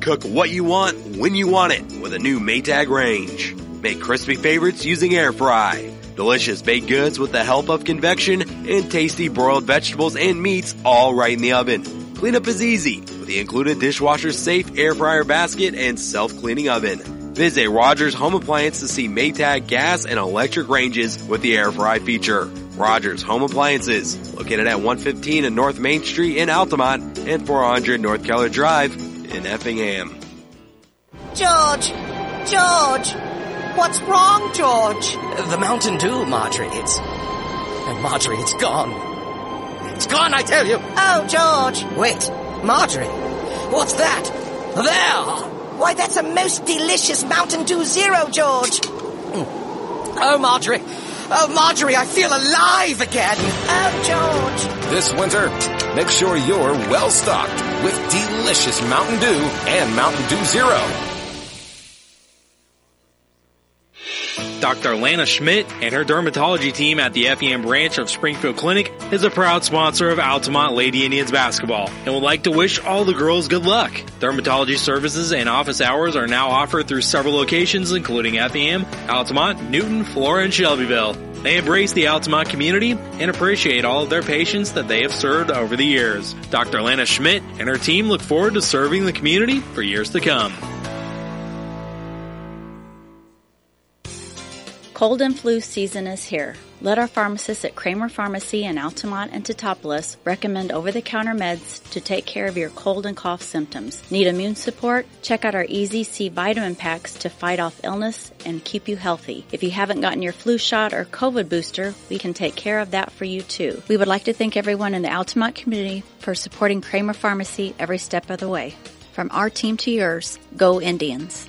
Speaker 6: Cook what you want when you want it with a new Maytag range. Make crispy favorites using air fry. Delicious baked goods with the help of convection and tasty broiled vegetables and meats all right in the oven. Cleanup is easy with the included dishwasher safe air fryer basket and self-cleaning oven. Visit Rogers Home Appliance to see Maytag gas and electric ranges with the air fry feature. Rogers Home Appliances, located at 115 in North Main Street in Altamont and 400 North Keller Drive in Effingham.
Speaker 11: George! George! What's wrong, George?
Speaker 12: The Mountain Dew, Marjorie. It's. And Marjorie, it's gone. It's gone, I tell you!
Speaker 11: Oh, George!
Speaker 12: Wait, Marjorie! What's that? There!
Speaker 11: Why, that's a most delicious Mountain Dew Zero, George!
Speaker 12: Oh, Marjorie! Oh, Marjorie, I feel alive again!
Speaker 11: Oh, George!
Speaker 13: This winter, make sure you're well stocked with delicious Mountain Dew and Mountain Dew Zero.
Speaker 9: Dr. Lana Schmidt and her dermatology team at the FEM branch of Springfield Clinic is a proud sponsor of Altamont Lady Indians basketball and would like to wish all the girls good luck. Dermatology services and office hours are now offered through several locations including FEM, Altamont, Newton, Flora, and Shelbyville. They embrace the Altamont community and appreciate all of their patients that they have served over the years. Dr. Lana Schmidt and her team look forward to serving the community for years to come.
Speaker 10: Cold and flu season is here. Let our pharmacists at Kramer Pharmacy in Altamont and Teutopolis recommend over-the-counter meds to take care of your cold and cough symptoms. Need immune support? Check out our Easy C vitamin packs to fight off illness and keep you healthy. If you haven't gotten your flu shot or COVID booster, we can take care of that for you too. We would like to thank everyone in the Altamont community for supporting Kramer Pharmacy every step of the way. From our team to yours, go Indians.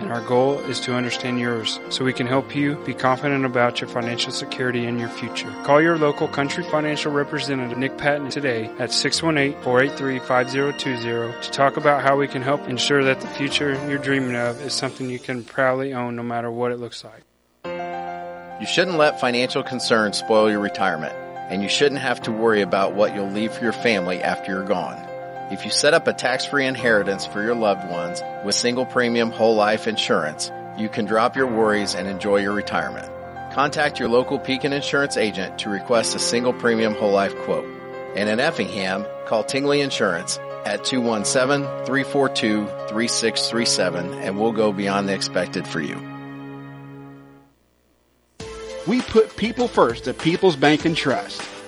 Speaker 8: and our goal is to understand yours so we can help you be confident about your financial security and your future. Call your local country financial representative, Nick Patton, today at 618 483 5020 to talk about how we can help ensure that the future you're dreaming of is something you can proudly own no matter what it looks like.
Speaker 4: You shouldn't let financial concerns spoil your retirement, and you shouldn't have to worry about what you'll leave for your family after you're gone. If you set up a tax-free inheritance for your loved ones with single premium whole life insurance, you can drop your worries and enjoy your retirement. Contact your local Pekin Insurance agent to request a single premium whole life quote. And in Effingham, call Tingley Insurance at 217-342-3637 and we'll go beyond the expected for you.
Speaker 3: We put people first at People's Bank and Trust.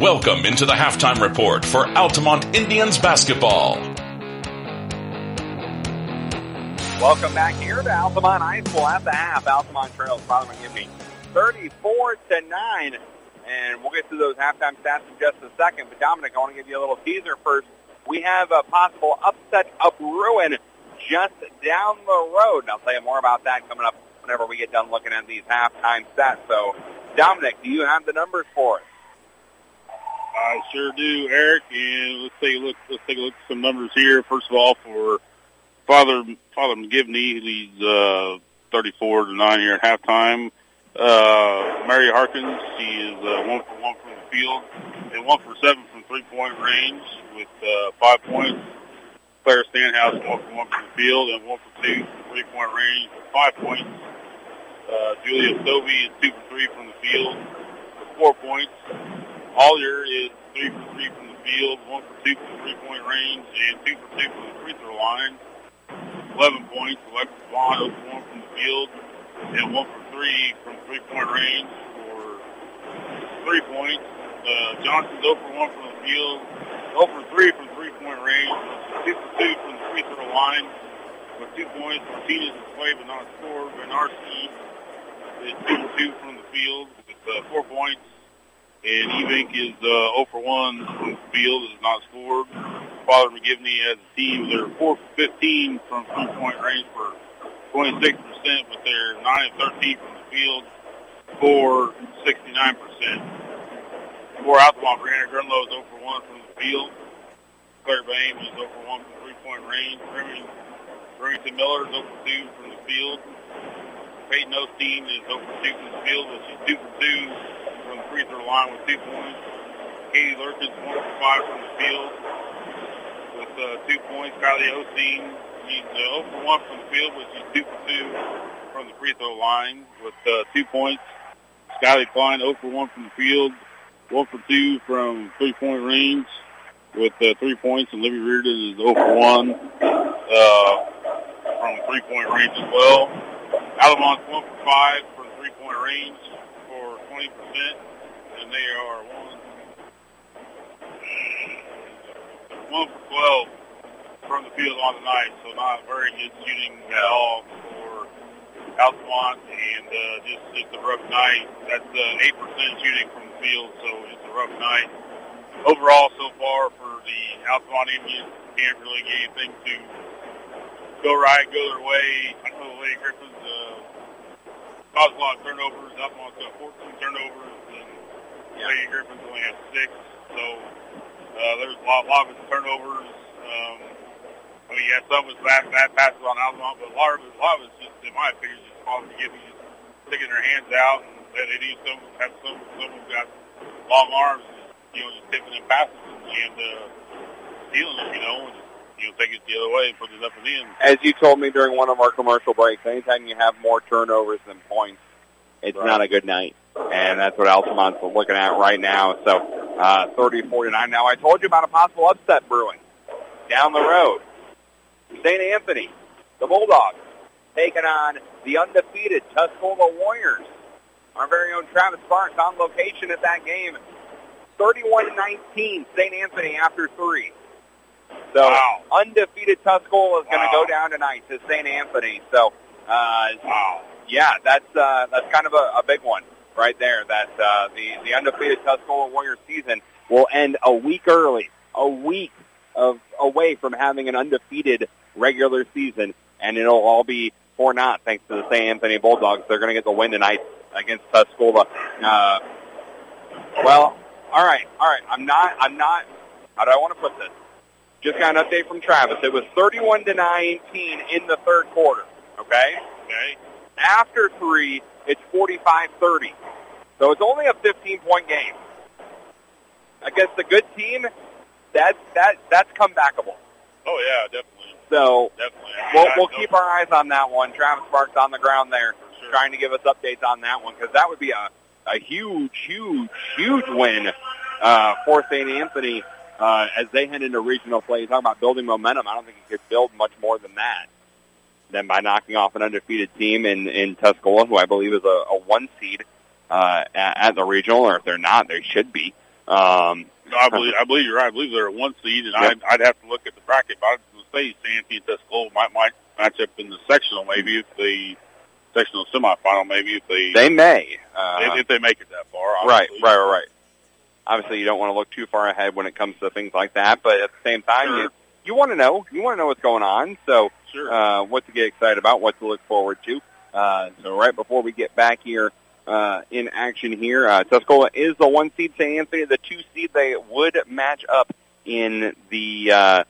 Speaker 5: Welcome into the halftime report for Altamont Indians basketball.
Speaker 1: Welcome back here to Altamont High School at the half. Altamont trails Father McGivney 34 to 9. And we'll get to those halftime stats in just a second. But Dominic, I want to give you a little teaser first. We have a possible upset of Bruin just down the road. And I'll tell you more about that coming up whenever we get done looking at these halftime stats. So, Dominic, do you have the numbers for us?
Speaker 2: I sure do, Eric. And let's take a look. Let's take a look at some numbers here. First of all, for Father Father McGivney, he's uh, 34 to nine here at halftime. Uh, Mary Harkins, she is uh, one for one from the field and one for seven from three point range with uh, five points. Claire Stenhouse, one for one from the field and one for two from three point range with five points. Uh, Julia Stovey is two for three from the field with four points. Ollier is three for three from the field, one for two from three-point range, and two for two from the free throw line. 11 points. Alexis Vaughn, 0 1 from the field, and 1 for 3 from three-point range for three points. Uh, Johnson's 0 for 1 from the field, 0 for 3 from three-point range, 2 for 2 from the free throw line with two points. Martinez is played but not scored. Bernarski is 2 for 2 from the field with uh, 4 points. And Evink is uh, 0 for 1 from the field, is not scored. Father McGivney as a team, they're 4 for 15 from three-point range for 26%, but they're 9 and 13 from the field for 69%. For Altamont, Brianna Grunlow is 0 for 1 from the field. Claire Bain is 0 for 1 from three-point range. Remington Miller is 0 for 2 from the field. Peyton Osteen is 0 for 2 from the field, but she's 2 for 2 from the free throw line with two points. Katie Lurkins, one for five from the field with uh, two points. Kylie Osteen, she's uh, 0 for 1 from the field, but she's 2 for 2 from the free throw line with uh, two points. Kylie Klein, 0 for 1 from the field, 1 for 2 from three-point range with uh, three points. And Libby Reardon is 0 for 1 uh, from three-point range as well. Altamont's 1 for 5 from three-point range for 20%, and they are 1, one for 12 from the field on the night, so not very good shooting at all for Altamont, and uh, just just a rough night. That's uh, 8% shooting from the field, so it's a rough night. Overall, so far for the Altamont Indians, can't really get anything to go right, go their way. I know the Lady Griffins uh, caused a lot of turnovers. Altamont's got 14 turnovers, Lady Griffins only have six, so uh, there's a lot, lot of turnovers. Um, I mean, yeah, some it's bad, bad passes on Altamont, but a lot of a lot of it's just, in my opinion, just Father McGivney just sticking their hands out, and they, need some have some some who've got long arms, and you know, just tipping in passes and uh, stealing them, you know, and you know, take it the other way and put it up and in.
Speaker 1: As you told me during one of our commercial breaks, anytime you have more turnovers than points, it's
Speaker 2: Right.
Speaker 1: not a good night. And that's what Altamont's looking at right now. So, uh, 30-49. Now, I told you about a possible upset brewing down the road. St. Anthony, the Bulldogs, taking on the undefeated Tuscola Warriors. Our very own Travis Sparks on location at that game. 31-19, St. Anthony after three. So
Speaker 2: Wow.
Speaker 1: undefeated Tuscola is going to
Speaker 2: Wow.
Speaker 1: go down tonight to St. Anthony. So uh, yeah, that's uh, that's kind of a, a big one right there. That uh, the the undefeated Tuscola Warriors season will end a week early, a week of away from having an undefeated regular season, and it'll all be for naught thanks to the St. Anthony Bulldogs. They're going to get the win tonight against Tuscola. Uh, well, all right, all right. I'm not. I'm not. How do I want to put this? Just got an update from Travis. It was 31 to 19 in the third quarter. Okay.
Speaker 2: Okay.
Speaker 1: After three, it's 45-30. So it's only a 15-point game against a good team. That that that's comebackable.
Speaker 2: Oh yeah, definitely,
Speaker 1: So
Speaker 2: definitely. I mean,
Speaker 1: we'll we'll keep our eyes on that one. Travis Sparks on the ground there, trying to give us updates on that one because that would be a a huge, huge, huge win uh, for St. Anthony uh, as they head into regional play. You talk about building momentum. I don't think you could build much more than that than by knocking off an undefeated team in in Tuscola, who I believe is a, a one seed uh, at, at the regional, or if they're not, they should be. Um,
Speaker 2: No, I believe I believe you're right. I believe they're a one seed, and
Speaker 1: Yep.
Speaker 2: I'd, I'd have to look at the bracket. But I was going to say. Anthony and Tuscola might might match up in the sectional, maybe if the sectional semifinal, maybe if they
Speaker 1: they may. Uh,
Speaker 2: if, if they make it that far.
Speaker 1: Right,
Speaker 2: obviously.
Speaker 1: right, right, right. Obviously, you don't want to look too far ahead when it comes to things like that, but at the same time,
Speaker 2: Sure.
Speaker 1: you you want to know, you want to know what's going on. So,
Speaker 2: Sure.
Speaker 1: uh, what to get excited about, what to look forward to. Uh, so, right before we get back here uh, in action here, uh, Tuscola is the one seed. St. Anthony, the two seed. They would match up in the uh,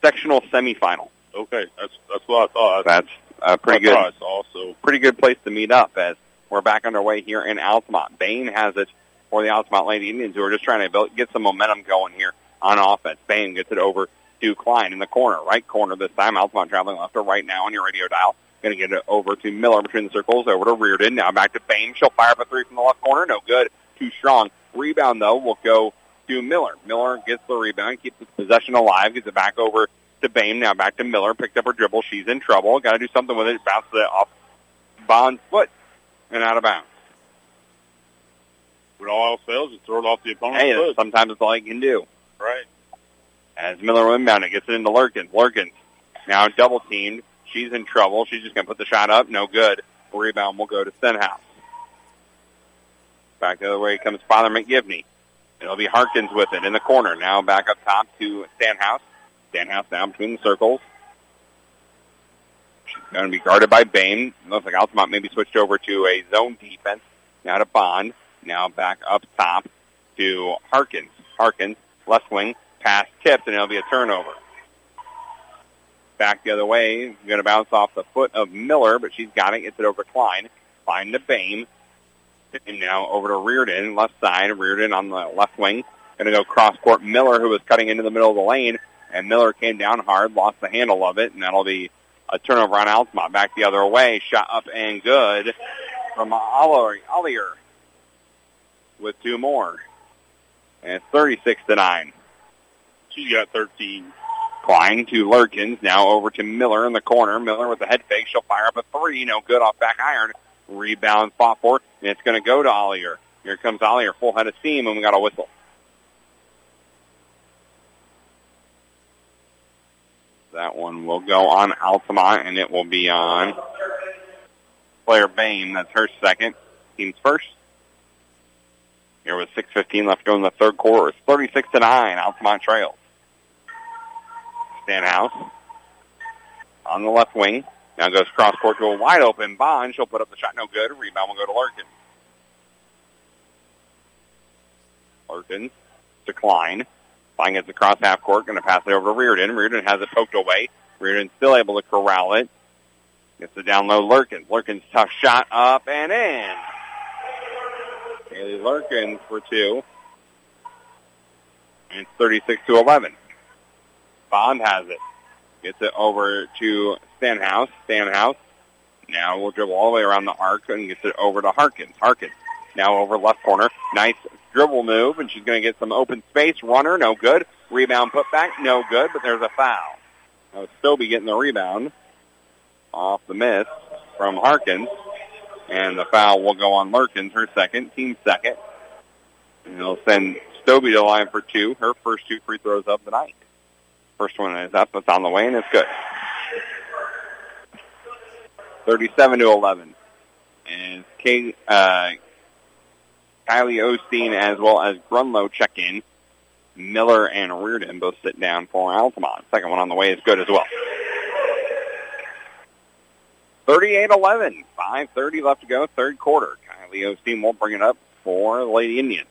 Speaker 1: sectional semifinal.
Speaker 2: Okay, that's that's what I thought.
Speaker 1: That's uh, pretty
Speaker 2: That's
Speaker 1: good.
Speaker 2: I saw,
Speaker 1: pretty good place to meet up as we're back underway here in Altamont. Bain has it for the Altamont Lady Indians who are just trying to build, get some momentum going here on offense. Bain gets it over to Klein in the corner, right corner this time. Altamont traveling left or right now on your radio dial. Going to get it over to Miller between the circles, over to Reardon. Now back to Bain. She'll fire up a three from the left corner. No good. Too strong. Rebound, though, will go to Miller. Miller gets the rebound, keeps his possession alive, gets it back over to Bain. Now back to Miller. Picked up her dribble. She's in trouble. Got to do something with it. Bounces it off Bond's foot and out of bounds.
Speaker 2: when all else fails, just throw it off the opponent's
Speaker 1: Hey,
Speaker 2: foot.
Speaker 1: sometimes it's all you can do.
Speaker 2: Right.
Speaker 1: As Miller inbound, it gets it into Lurkins. Lurkins now double teamed. She's in trouble. She's just going to put the shot up. No good. Rebound will go to Stenhouse. Back the other way comes Father McGivney. It'll be Harkins with it in the corner. Now back up top to Stenhouse. Stenhouse now between the circles. She's going to be guarded by Bain. Looks like Altamont maybe switched over to a zone defense. Now to Bond. Now back up top to Harkins. Harkins, left wing, pass tipped, and it'll be a turnover. Back the other way, going to bounce off the foot of Miller, but she's got it. Gets it over Klein. Klein to Bain. And now over to Reardon, left side. Reardon on the left wing. Going to go cross court. Miller, who was cutting into the middle of the lane, and Miller came down hard, lost the handle of it, and that'll be a turnover on Altamont. Back the other way, shot up and good from Ollier. With two more. And it's 36 to 9.
Speaker 2: She's got 13.
Speaker 1: Klein to Lurkins. Now over to Miller in the corner. Miller with the head fake. She'll fire up a three. No good off back iron. Rebound fought for. And it's going to go to Ollier. Here comes Ollier. Full head of steam, and we got a whistle. That one will go on Altamont, and it will be on Claire Bain. That's her second. Team's first. Here with 6.15 left to go in the third quarter. It's 36 to 9. Altamont trails. Stenhouse on the left wing. Now goes cross court to a wide open Bond. She'll put up the shot. No good. Rebound will go to Larkin. Larkin Klein. Klein gets across half court. Going to pass it over to Reardon. Reardon has it poked away. Reardon still able to corral it. Gets it down low. Lurkin. Lurkin's tough shot up and in. Haley Lurkin for two. And it's 36 to 11. Bond has it. Gets it over to Stenhouse. Stenhouse now will dribble all the way around the arc and gets it over to Harkins. Harkins now over left corner. Nice dribble move, and she's going to get some open space. Runner, no good. Rebound put back, no good, but there's a foul. Now Stobie getting the rebound. off the miss from Harkins. And the foul will go on Lurkins, her second, team second. And they'll send Stobie to the line for two, her first two free throws of the night. First one is up, it's on the way, and it's good. 37 to 11. And Kay, uh, Kylie Osteen as well as Grunlow check in. Miller and Reardon both sit down for Altamont. Second one on the way is good as well. 38-11. 5.30 left to go, third quarter. Kylie Osteen will bring it up for the Lady Indians.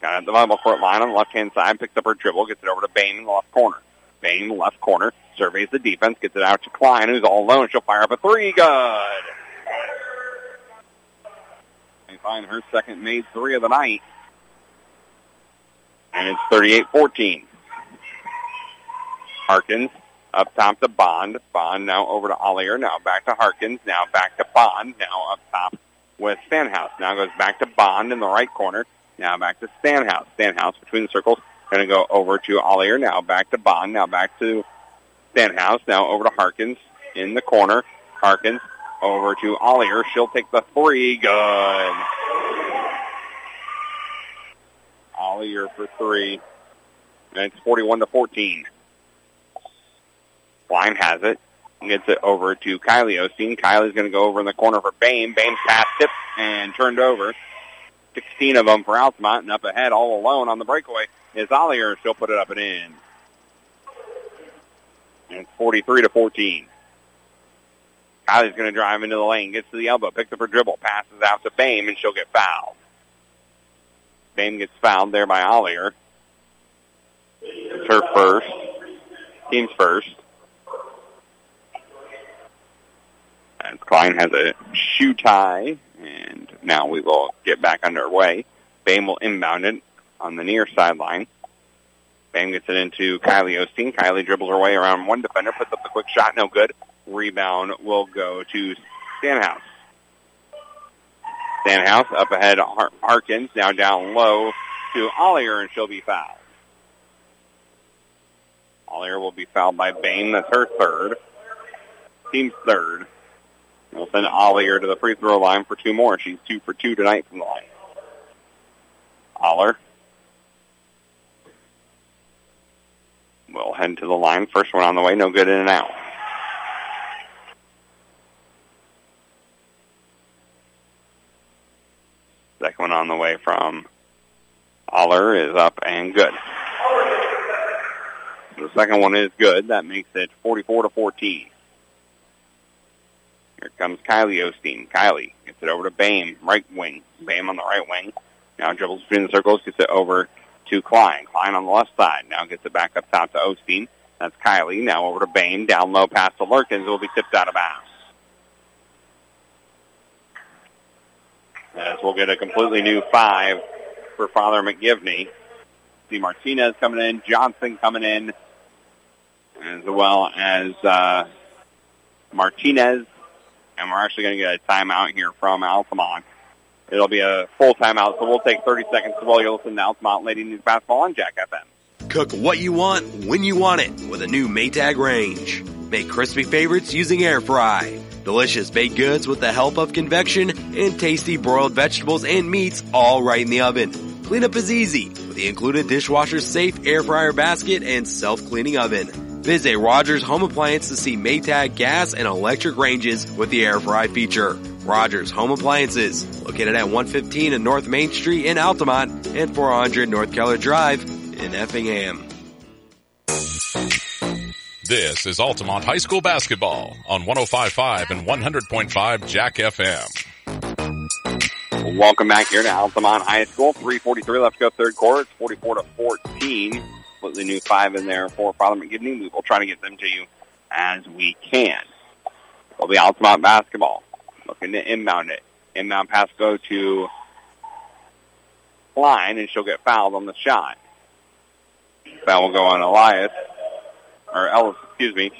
Speaker 1: Got at the volleyball court line on the left-hand side, picks up her dribble, gets it over to Bain in the left corner. Bain, left corner, surveys the defense, gets it out to Klein, who's all alone. She'll fire up a three. Good. And find her second made three of the night. And it's 38-14. Harkins up top to Bond. Bond now over to Ollier. Now back to Harkins. Now back to Bond. Now up top with Stenhouse. Now goes back to Bond in the right corner. Now back to Stenhouse. Stenhouse between the circles. Going to go over to Ollier. Now back to Bond. Now back to Stenhouse. Now over to Harkins in the corner. Harkins over to Ollier. She'll take the three. Good. Ollier for three. And it's 41 to 14. Klein has it. Gets it over to Kylie Osteen. Kylie's going to go over in the corner for Bain. Bain's pass tipped and turned over. 16 of them for Altamont, and up ahead all alone on the breakaway is Ollier. She'll put it up and in. And it's 43 to 14. Kylie's going to drive into the lane, gets to the elbow, picks up her dribble, passes out to Bain, and she'll get fouled. Bain gets fouled there by Ollier. It's her first. Team's first. As Klein has a shoe tie, and now we will get back underway. Bain will inbound it on the near sideline. Bain gets it into Kylie Osteen. Kylie dribbles her way around one defender, puts up the quick shot, no good. Rebound will go to Stenhouse. Stenhouse up ahead, Har- Harkins now down low to Ollier, and she'll be fouled. Ollier will be fouled by Bain. That's her third. Team's third. We'll send Ollier to the free throw line for two more. She's two for two tonight from the line. Ollier will head to the line. First one on the way, no good in and out. Second one on the way from Ollier is up and good. The second one is good. That makes it 44 to 14. Here comes Kylie Osteen. Kylie gets it over to Bain, right wing. Bain on the right wing. Now dribbles between the circles, gets it over to Klein. Klein on the left side. Now gets it back up top to Osteen. That's Kylie. Now over to Bain. Down low past to Lurkins. Will be tipped out of bounds. As we'll get a completely new five for Father McGivney. See Martinez coming in, Johnson coming in, as well as uh, Martinez. And we're actually going to get a timeout here from Altamont. It'll be a full timeout, so we'll take 30 seconds to while you listen to Altamont Lady News Basketball on Jack FM.
Speaker 6: Cook what you want when you want it with a new Maytag range. Make crispy favorites using air fry. Delicious baked goods with the help of convection and tasty broiled vegetables and meats all right in the oven. Cleanup is easy with the included dishwasher safe air fryer basket and self-cleaning oven. Visit Rogers Home Appliance to see Maytag gas and electric ranges with the air fry feature. Rogers Home Appliances, located at 115 and North Main Street in Altamont and 400 North Keller Drive in Effingham.
Speaker 5: This is Altamont High School basketball on 105.5 and 100.5 Jack FM.
Speaker 1: Welcome back here to Altamont High School. 343 left to go third quarter. It's 44 to 14. Completely new five in there for Father McGivney. We will try to get them to you as we can. Will be Altamont basketball. Looking to inbound it. Inbound pass go to Klein, and she'll get fouled on the shot. Foul will go on Elias, or Ellis, excuse me.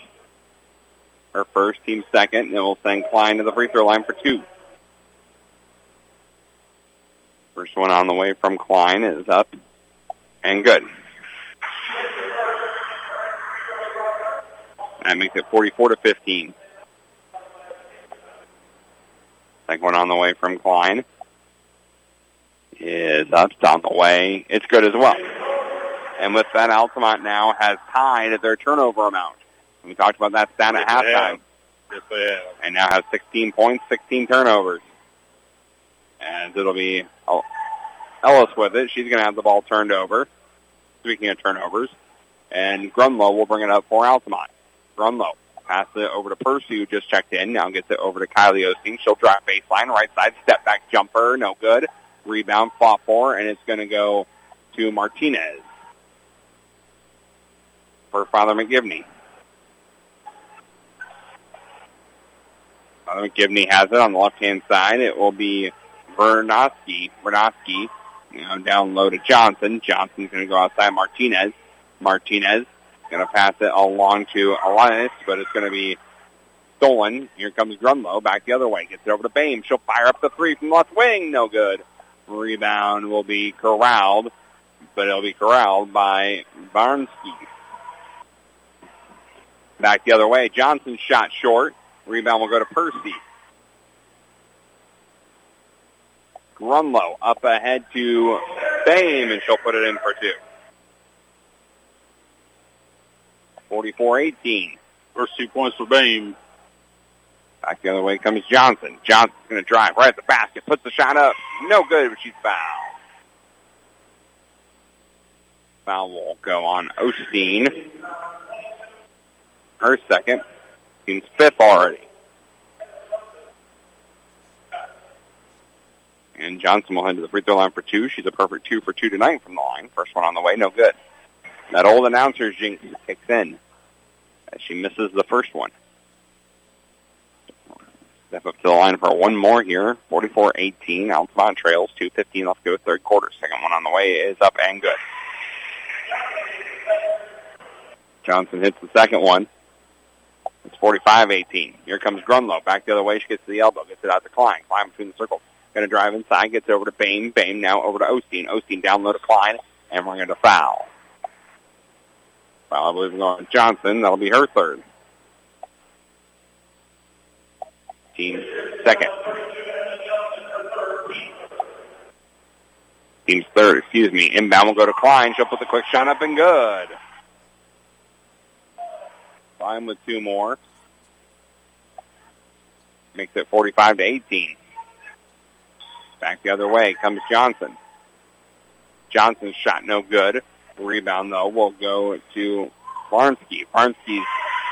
Speaker 1: Her first, team second, and we'll send Klein to the free throw line for two. First one on the way from Klein is up and good. That makes it 44 to 15. Second one on the way from Klein is up, on the way. It's good as well. And with that, Altamont now has tied their turnover amount. We talked about that stat at
Speaker 2: Yes,
Speaker 1: halftime.
Speaker 2: Yes, they have.
Speaker 1: And now has 16 points, 16 turnovers. And it'll be Ellis with it. She's going to have the ball turned over. Speaking of turnovers. And Grunlow will bring it up for Altamont. Grunlow Pass it over to Percy, who just checked in. Now gets it over to Kylie Osteen. She'll drive baseline, right side, step back jumper, no good. Rebound, fought for, and it's going to go to Martinez for Father McGivney. Father McGivney has it on the left-hand side. It will be Vernosky. Vernosky, you know, down low to Johnson. Johnson's going to go outside Martinez. Martinez going to pass it along to Elias, but it's going to be stolen. Here comes Grunlow back the other way. Gets it over to Bain. She'll fire up the three from left wing. No good. Rebound will be corralled, but it'll be corralled by Barnski. Back the other way. Johnson shot short. Rebound will go to Percy. Grunlow up ahead to Bain, and she'll put it in for two. 44-18.
Speaker 2: First two points for Bain.
Speaker 1: Back the other way comes Johnson. Johnson's going to drive right at the basket. Puts the shot up. No good, but she's fouled. Foul will go on Osteen. Her second. Team's fifth already. And Johnson will head to the free throw line for two. She's a perfect two for two tonight from the line. First one on the way, no good. That old announcer's jinx kicks in as she misses the first one. Step up to the line for one more here. 44-18. Altamont trails. 2.15 left to go third quarter. Second one on the way is up and good. Johnson hits the second one. It's 45-18. Here comes Grunlow. Back the other way. She gets to the elbow. Gets it out to Klein. Klein between the circles. Going to drive inside. Gets over to Bain. Bain now over to Osteen. Osteen down low to Klein. And we're going to foul. Foul, I believe, going Johnson. That'll be her third. Team second. Team's third, excuse me. Inbound will go to Klein. She'll put the quick shot up and good. Klein with two more. Makes it 45 to 18. Back the other way comes Johnson. Johnson's shot no good. Rebound though will go to Barnsky. Barnsky's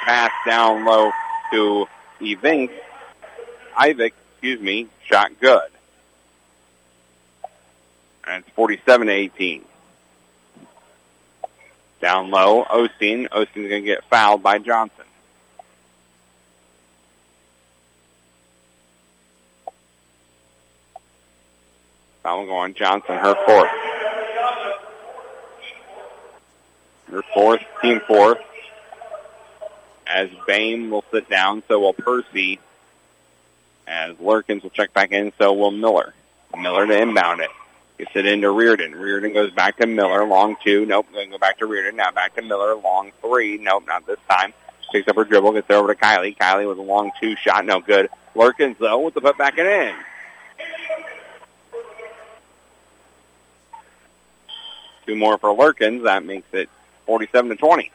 Speaker 1: pass down low to Evink. Ivik, excuse me, shot good. And it's 47 to 18. Down low, Osteen. Osteen's going to get fouled by Johnson. Foul going Johnson, her fourth. Her fourth, team fourth. As Bain will sit down, so will Percy. As Lurkins will check back in, so will Miller. Miller to inbound it. Gets it into Reardon. Reardon goes back to Miller. Long two. Nope. Going to go back to Reardon. Now back to Miller. Long three. Nope, not this time. Picks up her dribble. Gets it over to Kylie. Kylie with a long two shot. No good. Lurkins, though, with the put back and in. Two more for Lurkins. That makes it 47 to 20.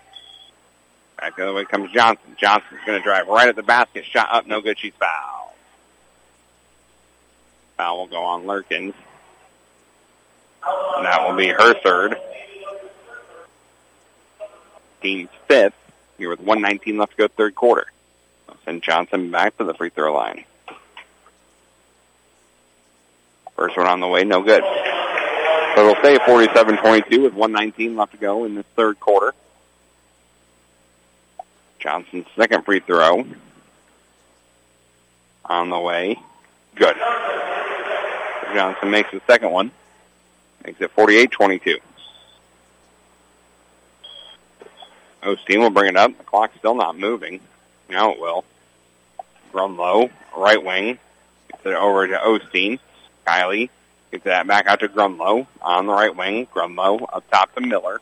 Speaker 1: Back the other way comes Johnson. Johnson's going to drive right at the basket. Shot up. No good. She's fouled. Foul will go on Lurkins. And that will be her third. Team's fifth. Here with 119 left to go third quarter. I'll send Johnson back to the free throw line. First one on the way, no good. So it'll stay 47-22 with 119 left to go in the third quarter. Johnson's second free throw on the way. Good. Johnson makes the second one. Makes it 48-22. Osteen will bring it up. The clock's still not moving. Now it will. Grunlow, right wing. Gets it over to Osteen. Kylie gets that back out to Grunlow on the right wing. Grunlow up top to Miller.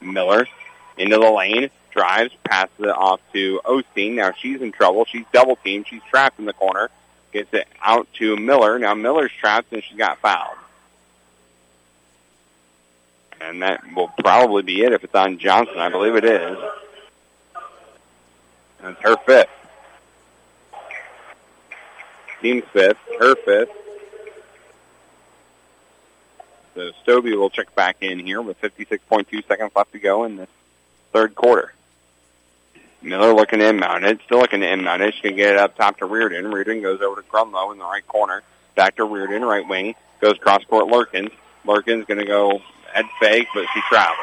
Speaker 1: Miller into the lane. Drives, passes it off to Osteen. Now she's in trouble. She's double teamed. She's trapped in the corner. Gets it out to Miller. Now Miller's trapped and she got fouled. And that will probably be it if it's on Johnson. I believe it is. That's her fifth. Team's fifth. Her fifth. So Stobie will check back in here with 56.2 seconds left to go in the third quarter. Miller looking to inbound it. Still looking inbound it. She can get it up top to Reardon. Reardon goes over to Grunlow in the right corner. Back to Reardon, right wing. Goes cross court Lurkins. Lurkins going to go head fake, but she travels.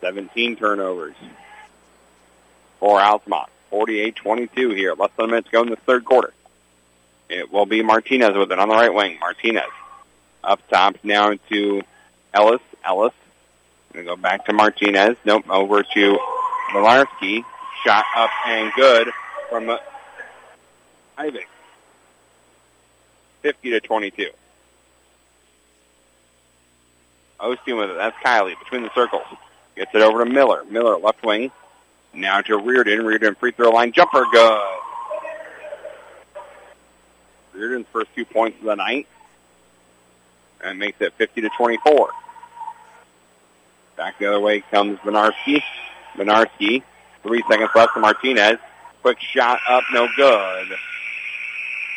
Speaker 1: 17 turnovers for Altamont. 48-22 here. Less than a minute to go in the third quarter. It will be Martinez with it on the right wing. Martinez up top now to Ellis. Ellis to go back to Martinez. Nope, over to Malarski. Shot up and good from uh, Evink. 50 to 22. Osteen with it. That's Kylie between the circles. Gets it over to Miller. Miller left wing. Now to Reardon. Reardon free throw line jumper good. Reardon's first two points of the night. And makes it 50 to 24. Back the other way comes Benarski. Benarski. Three seconds left for Martinez. Quick shot up, no good.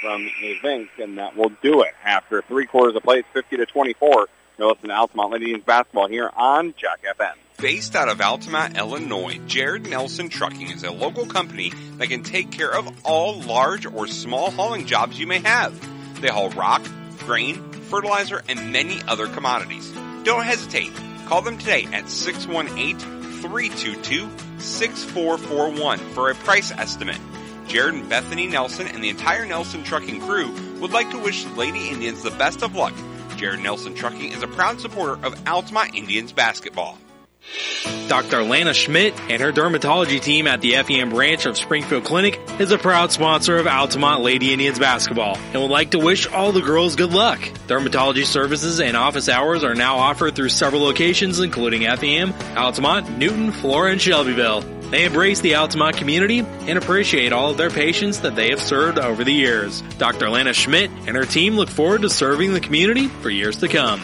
Speaker 1: From Evink, and that will do it. After three quarters of play, it's 50 to 24. You're to Altamont Lady basketball here on Jack FM.
Speaker 7: Based out of Altamont, Illinois, Jared Nelson Trucking is a local company that can take care of all large or small hauling jobs you may have. They haul rock, grain, fertilizer, and many other commodities. Don't hesitate. Call them today at 618-322-6441 for a price estimate. Jared and Bethany Nelson and the entire Nelson Trucking crew would like to wish Lady Indians the best of luck. Jared Nelson Trucking is a proud supporter of Altamont Indians basketball.
Speaker 9: Dr. Lana Schmidt and her dermatology team at the FEM branch of Springfield Clinic is a proud sponsor of Altamont Lady Indians basketball and would like to wish all the girls good luck. Dermatology services and office hours are now offered through several locations including FEM, Altamont, Newton, Flora, and Shelbyville. They embrace the Altamont community and appreciate all of their patients that they have served over the years. Dr. Lana Schmidt and her team look forward to serving the community for years to come.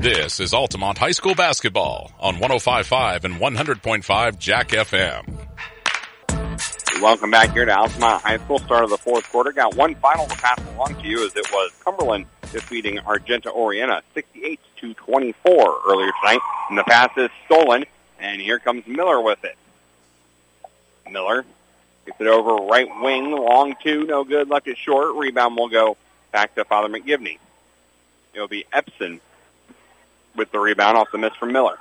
Speaker 5: This is Altamont High School basketball on 105.5 and 100.5 Jack FM.
Speaker 1: Welcome back here to Altamont High School. Start of the fourth quarter. Got one final to pass along to you as it was Cumberland defeating Argenta-Oreana 68 to 24 earlier tonight. And the pass is stolen, and here comes Miller with it. Miller gets it over right wing, long two, no good, left it short. Rebound will go back to Father McGivney. It'll be Epson with the rebound off the miss from Miller.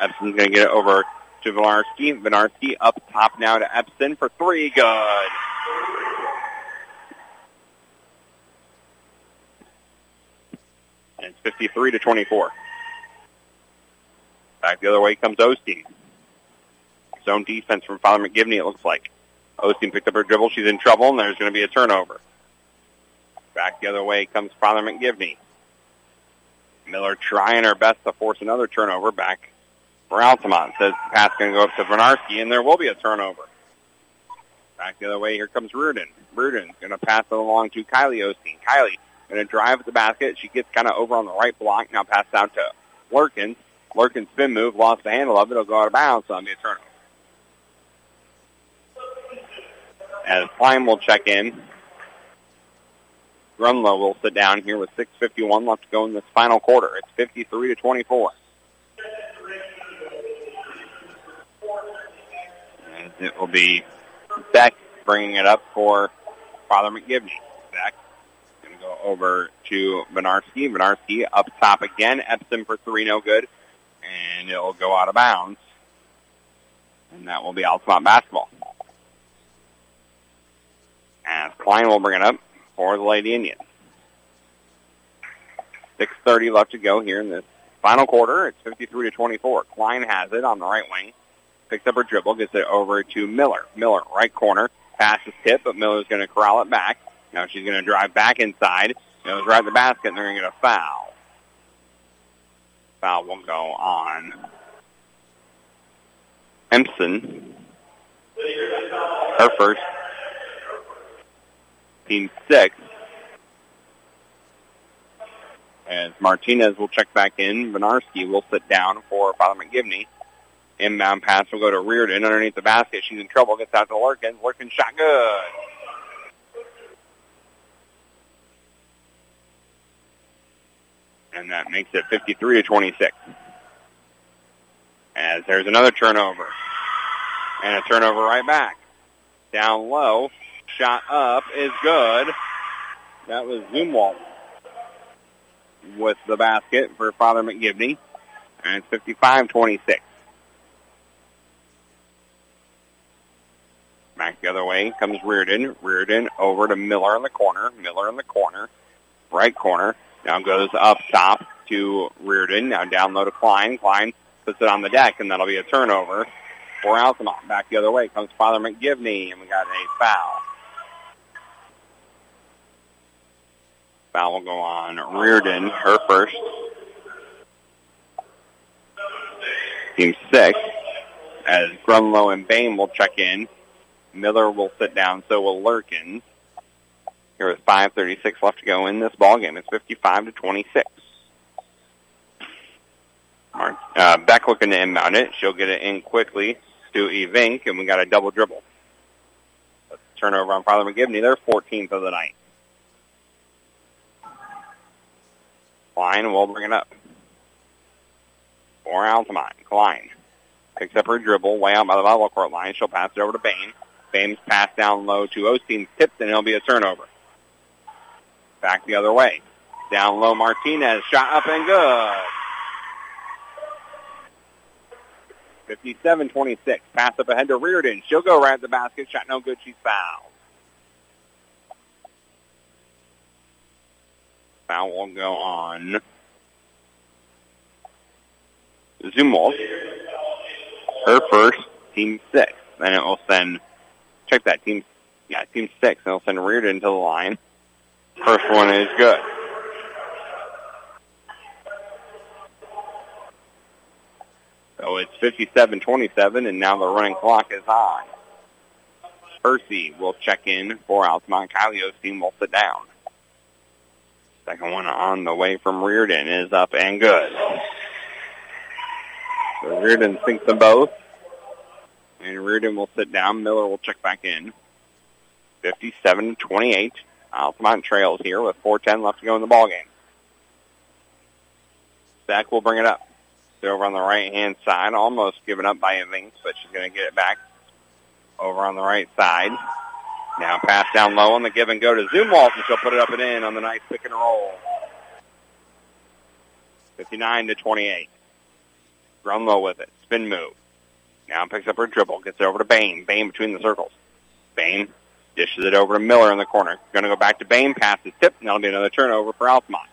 Speaker 1: Epson's going to get it over to Vinarski. Vinarski up top now to Epson for three. Good. And it's 53 to 24. Back the other way comes Osteen. Zone defense from Father McGivney, it looks like. Osteen picked up her dribble. She's in trouble, and there's going to be a turnover. Back the other way comes Father McGivney. Miller trying her best to force another turnover back for Altamont. Says the pass going to go up to Bernarski, and there will be a turnover. Back the other way, here comes Reardon. Reardon going to pass it along to Kylie Osteen. Kylie going to drive at the basket. She gets kind of over on the right block. Now pass out to Lurkins. Lurkins spin move, lost the handle of it. It'll go out of bounds, be a turnover. As Klein will check in. Grunlow will sit down here with 6.51 left to go in this final quarter. It's 53 to 24. And it will be Beck bringing it up for Father McGivney. Beck going to go over to Benarski. Benarski up top again. Epson for three, no good. And it will go out of bounds. And that will be Altamont basketball. As Klein will bring it up for the Lady Indians. 6.30 left to go here in this final quarter. It's 53 to 24. Klein has it on the right wing. Picks up her dribble, gets it over to Miller. Miller, right corner. Pass is tip, but Miller's going to corral it back. Now she's going to drive back inside. Goes right at the basket, and they're going to get a foul. Foul will go on Empson. Her first. Team six. As Martinez will check back in, Benarski will sit down for Father McGivney. Inbound pass will go to Reardon underneath the basket. She's in trouble. Gets out to Lurkin. Lurkin shot good. And that makes it 53 to 26. As there's another turnover. And a turnover right back. Down low. Shot up is good. That was Zumwalt with the basket for Father McGivney. And it's 55-26. Back the other way comes Reardon. Reardon over to Miller in the corner. Miller in the corner. Right corner. Now goes up top to Reardon. Now down low to Klein. Klein puts it on the deck, and that'll be a turnover for Altamont. Back the other way comes Father McGivney, and we got a foul. Foul will go on Reardon, her first. Team six, as Grunlow and Bain will check in. Miller will sit down, so will Lurkins. Here with 5.36 left to go in this ball game. It's 55 to 26. Uh, Beck looking to inbound it. She'll get it in quickly to Evink, and we got a double dribble. Turnover on Father McGivney. They're 14th of the night. Klein will bring it up. For Altamont. Klein picks up her dribble way out by the volleyball court line. She'll pass it over to Bain. Bain's pass down low to Osteen. Tipped, and it'll be a turnover. Back the other way. Down low, Martinez. Shot up and good. 57-26. Pass up ahead to Reardon. She'll go right at the basket. Shot no good. She's fouled. Foul will go on Zumwalt. Her first, team six. Then it will send, check that, team, yeah, team six. And it'll send Reardon to the line. First one is good. So it's 57-27, and now the running clock is on. Percy will check in for Altamont. Kylie team will sit down. Second one on the way from Reardon is up and good. So Reardon sinks them both. And Reardon will sit down. Miller will check back in. 57-28. Altamont trails here with 4.10 left to go in the ballgame. Zach will bring it up. They're over on the right-hand side, almost given up by Evans, but she's going to get it back over on the right side. Now pass down low on the give and go to Zumwalt, and she'll put it up and in on the nice pick and roll. 59 to 28. Grunlow with it. Spin move. Now picks up her dribble. Gets it over to Bain. Bain between the circles. Bain dishes it over to Miller in the corner. Going to go back to Bain. Pass is tipped, and that'll be another turnover for Altamont.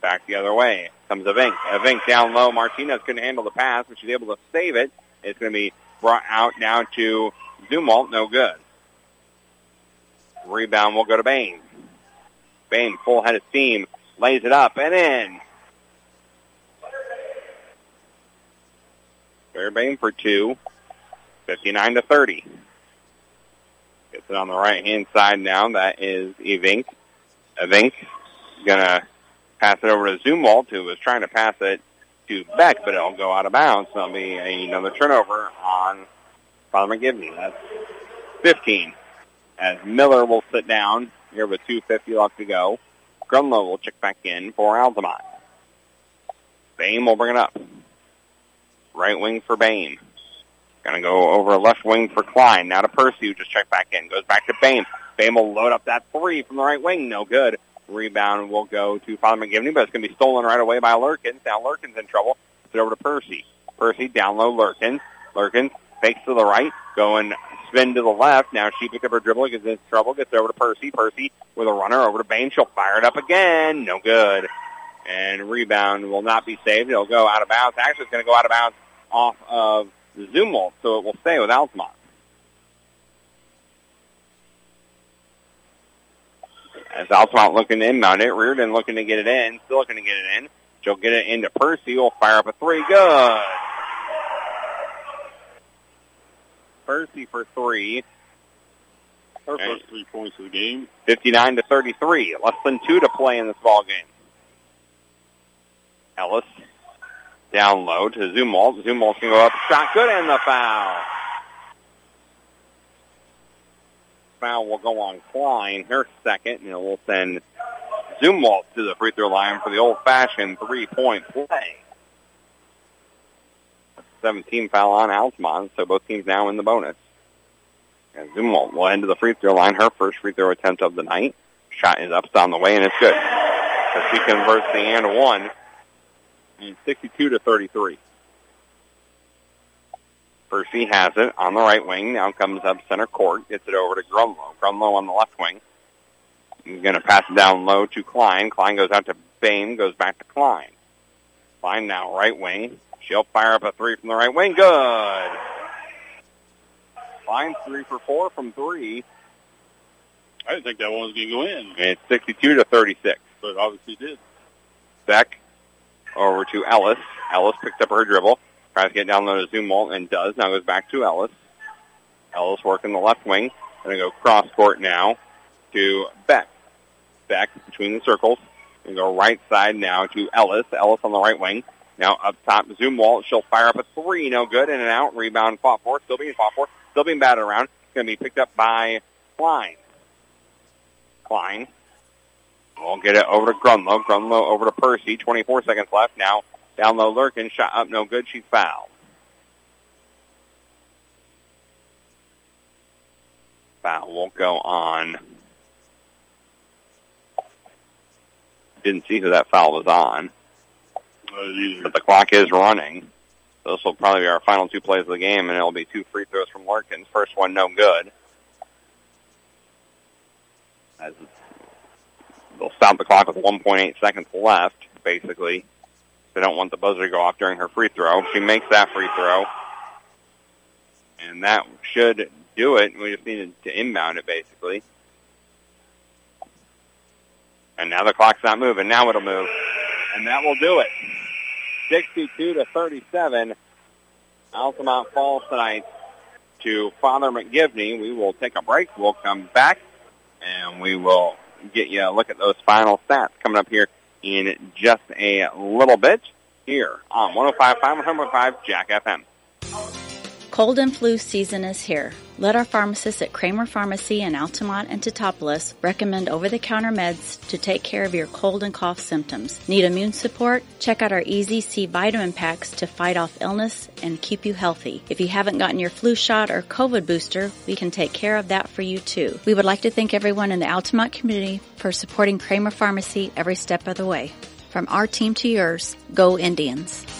Speaker 1: Back the other way comes Evink. Evink down low. Martinez couldn't handle the pass, but she's able to save it. It's going to be brought out down to Zumwalt. No good. Rebound will go to Bain. Bain, full head of steam, lays it up and in. Fairbairn for two. 59 to 30. Gets it on the right hand side now. That is Evink. Evink gonna pass it over to Zumwalt, who was trying to pass it to Beck, but it'll go out of bounds. There'll be another turnover on Father McGivney. That's 15. As Miller will sit down here with 2.50 left to go. Grunlow will check back in for Altamont. Bain will bring it up. Right wing for Bain. Going to go over left wing for Klein. Now to Percy, who just checked back in. Goes back to Bain. Bain will load up that three from the right wing. No good. Rebound will go to Father McGivney, but it's going to be stolen right away by Lurkins. Now Lurkins in trouble. It's over to Percy. Percy down low Lurkins. Lurkins fakes to the right, going spin to the left. Now she picked up her dribble, gets in trouble, gets over to Percy. Percy with a runner over to Bain. She'll fire it up again. No good. And rebound will not be saved. It'll go out of bounds. Actually, it's going to go out of bounds off of Zumwalt, so it will stay with Altamont. As Altamont looking to inbound it, Reardon looking to get it in, still looking to get it in. She'll get it into Percy. Will fire up a three. Good. Percy for three.
Speaker 2: Her first three points of the game.
Speaker 1: 59 to 33. Less than two to play in this ball game. Ellis down low to Zumwalt. Zumwalt can go up. Shot good and the foul. Foul will go on Klein, her second, and it will send Zumwalt to the free throw line for the old-fashioned three-point play. 17 foul on Altamont, so both teams now in the bonus. And Zumwalt will end to the free throw line, her first free throw attempt of the night. Shot is up, on the way, and it's good. So she converts the and one, and 62 to 33. Percy has it on the right wing. Now comes up center court. Gets it over to Grunlow. Grunlow on the left wing. He's going to pass it down low to Klein. Klein goes out to Bain. Goes back to Klein. Klein now right wing. She'll fire up a three from the right wing. Good. Fine three for four from three.
Speaker 2: I didn't think that one was going to go in.
Speaker 1: It's 62 to 36.
Speaker 2: But obviously did.
Speaker 1: Beck over to Ellis. Ellis picks up her dribble. Tries to get down low to Zumwalt and does. Now goes back to Ellis. Ellis working the left wing. Going to go cross court now to Beck. Beck between the circles. Going to go right side now to Ellis. Ellis on the right wing. Now up top, Zumwalt. She'll fire up a three. No good. In and out. Rebound fought for. Still being fought for. Still being batted around. It's Going to be picked up by Klein. Klein. We'll get it over to Grunlow. Grunlow over to Percy. 24 seconds left. Now down low Lurkin. Shot up. No good. She's fouled. Foul won't go on. Didn't see who that foul was on. But the clock is running. This will probably be our final two plays of the game, and it'll be two free throws from Lurkins. First one, no good. As they'll stop the clock with 1.8 seconds left, basically. They don't want the buzzer to go off during her free throw. She makes that free throw. And that should do it. We just needed to inbound it, basically. And now the clock's not moving. Now it'll move. And that will do it. 62 to 37. Altamont falls tonight to Father McGivney. We will take a break. We'll come back and we will get you a look at those final stats coming up here in just a little bit here on 105.5 100.5 Jack FM.
Speaker 10: Cold and flu season is here. Let our pharmacists at Kramer Pharmacy in Altamont and Teutopolis recommend over-the-counter meds to take care of your cold and cough symptoms. Need immune support? Check out our Easy C vitamin packs to fight off illness and keep you healthy. If you haven't gotten your flu shot or COVID booster, we can take care of that for you too. We would like to thank everyone in the Altamont community for supporting Kramer Pharmacy every step of the way. From our team to yours, go Indians.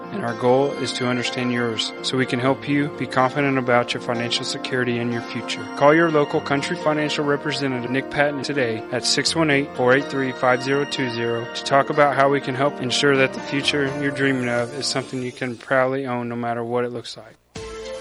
Speaker 8: and our goal is to understand yours so we can help you be confident about your financial security and your future. Call your local Country Financial representative, Nick Patton, today at 618-483-5020 to talk about how we can help ensure that the future you're dreaming of is something you can proudly own no matter what it looks like.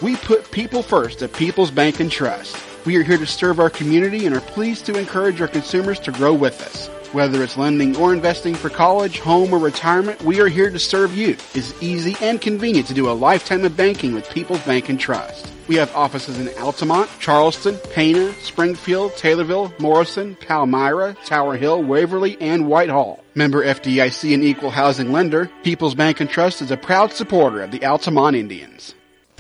Speaker 3: We put people first at People's Bank and Trust. We are here to serve our community and are pleased to encourage our consumers to grow with us. Whether it's lending or investing for college, home, or retirement, we are here to serve you. It's easy and convenient to do a lifetime of banking with People's Bank and Trust. We have offices in Altamont, Charleston, Pana, Springfield, Taylorville, Morrison, Palmyra, Tower Hill, Waverly, and Whitehall. Member FDIC and equal housing lender, People's Bank and Trust is a proud supporter of the Altamont Indians.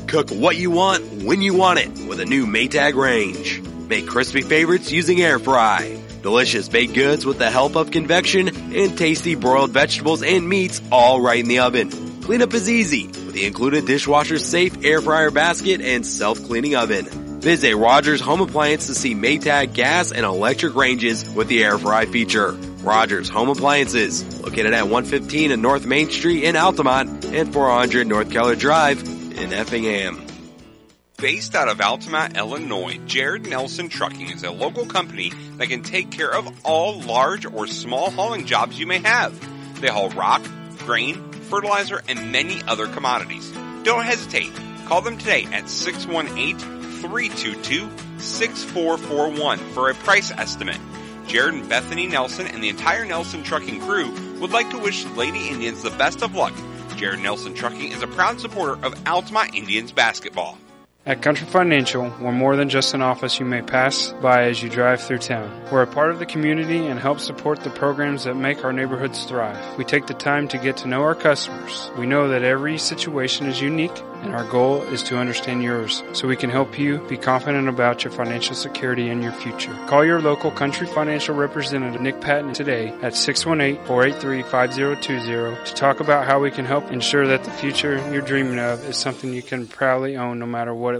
Speaker 6: Cook what you want when you want it with a new Maytag range. Make crispy favorites using air fry. Delicious baked goods with the help of convection and tasty broiled vegetables and meats all right in the oven. Cleanup is easy with the included dishwasher safe air fryer basket and self-cleaning oven. Visit Rogers Home Appliance to see Maytag gas and electric ranges with the air fry feature. Rogers Home Appliances, located at 115 and North Main Street in Altamont and 400 North Keller Drive in Effingham.
Speaker 7: Based out of Altamont, Illinois, Jared Nelson Trucking is a local company that can take care of all large or small hauling jobs you may have. They haul rock, grain, fertilizer, and many other commodities. Don't hesitate. Call them today at 618-322-6441 for a price estimate. Jared and Bethany Nelson and the entire Nelson Trucking crew would like to wish Lady Indians the best of luck. Jared Nelson Trucking is a proud supporter of Altamont Indians basketball.
Speaker 8: At Country Financial, we're more than just an office you may pass by as you drive through town. We're a part of the community and help support the programs that make our neighborhoods thrive. We take the time to get to know our customers. We know that every situation is unique, and our goal is to understand yours so we can help you be confident about your financial security and your future. Call your local Country Financial representative, Nick Patton, today at 618-483-5020 to talk about how we can help ensure that the future you're dreaming of is something you can proudly own no matter what it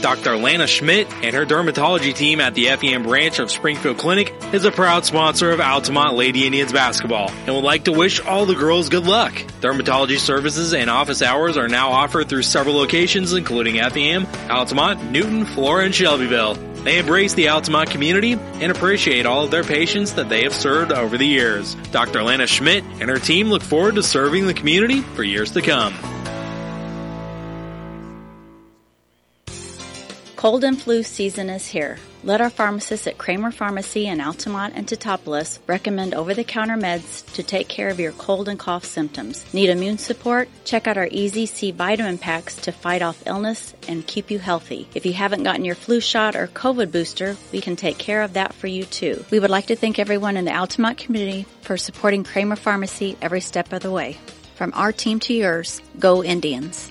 Speaker 9: Dr. Lana Schmidt and her dermatology team at the FEM branch of Springfield Clinic is a proud sponsor of Altamont Lady Indians basketball and would like to wish all the girls good luck. Dermatology services and office hours are now offered through several locations including FEM, Altamont, Newton, Flora, and Shelbyville. They embrace the Altamont community and appreciate all of their patients that they have served over the years. Dr. Lana Schmidt and her team look forward to serving the community for years to come.
Speaker 10: Cold and flu season is here. Let our pharmacists at Kramer Pharmacy in Altamont and Teutopolis recommend over-the-counter meds to take care of your cold and cough symptoms. Need immune support? Check out our Easy C vitamin packs to fight off illness and keep you healthy. If you haven't gotten your flu shot or COVID booster, we can take care of that for you too. We would like to thank everyone in the Altamont community for supporting Kramer Pharmacy every step of the way. From our team to yours, go Indians.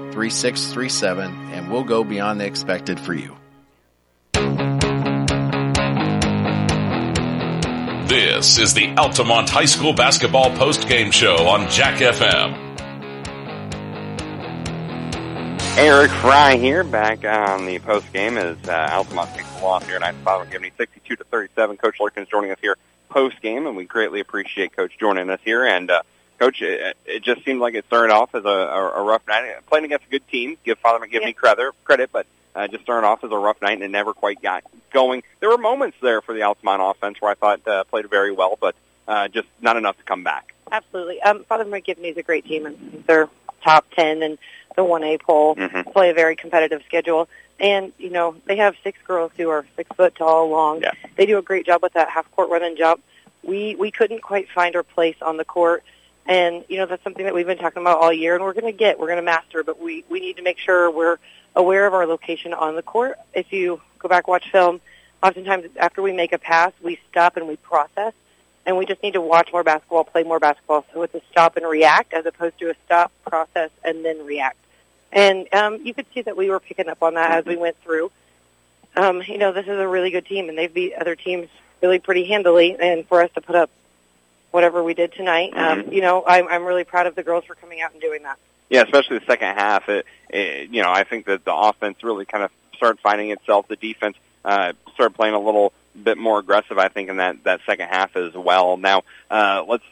Speaker 4: 217-342-3637 and we'll go beyond the expected for you.
Speaker 5: This is the Altamont High School basketball post-game show on Jack FM.
Speaker 1: Eric Fry here, back on the post game as uh, Altamont takes the loss here tonight. Father Givney 62 to 37. Coach Lurkins joining us here post game, and we greatly appreciate Coach joining us here. And uh, Coach, it, it just seemed like it started off as a, a, a rough night, playing against a good team. Give Father McGivney yeah. credit, credit, but uh, just started off as a rough night and it never quite got going. There were moments there for the Altamont offense where I thought uh, played very well, but uh, just not enough to come back.
Speaker 14: Absolutely. Um, Father McGivney is a great team, and they're top 10 and the 1A poll,
Speaker 1: mm-hmm.
Speaker 14: play a very competitive schedule. And, you know, they have six girls who are six foot tall, long.
Speaker 1: Yeah.
Speaker 14: They do a great job with that half-court run and jump. We, we couldn't quite find our place on the court. And, you know, that's something that we've been talking about all year, and we're going to get, we're going to master, but we, we need to make sure we're aware of our location on the court. If you go back watch film, oftentimes after we make a pass, we stop and we process, and we just need to watch more basketball, play more basketball. So it's a stop and react as opposed to a stop, process, and then react. And um, you could see that we were picking up on that as we went through. Um, you know, this is a really good team, and they've beat other teams really pretty handily. And for us to put up whatever we did tonight, um,
Speaker 1: Mhm.
Speaker 14: you know, I'm, I'm really proud of the girls for coming out and doing that.
Speaker 1: Yeah, especially the second half. It, it, you know, I think that the offense really kind of started finding itself. The defense uh, started playing a little bit more aggressive, I think, in that that second half as well. Now, uh, let's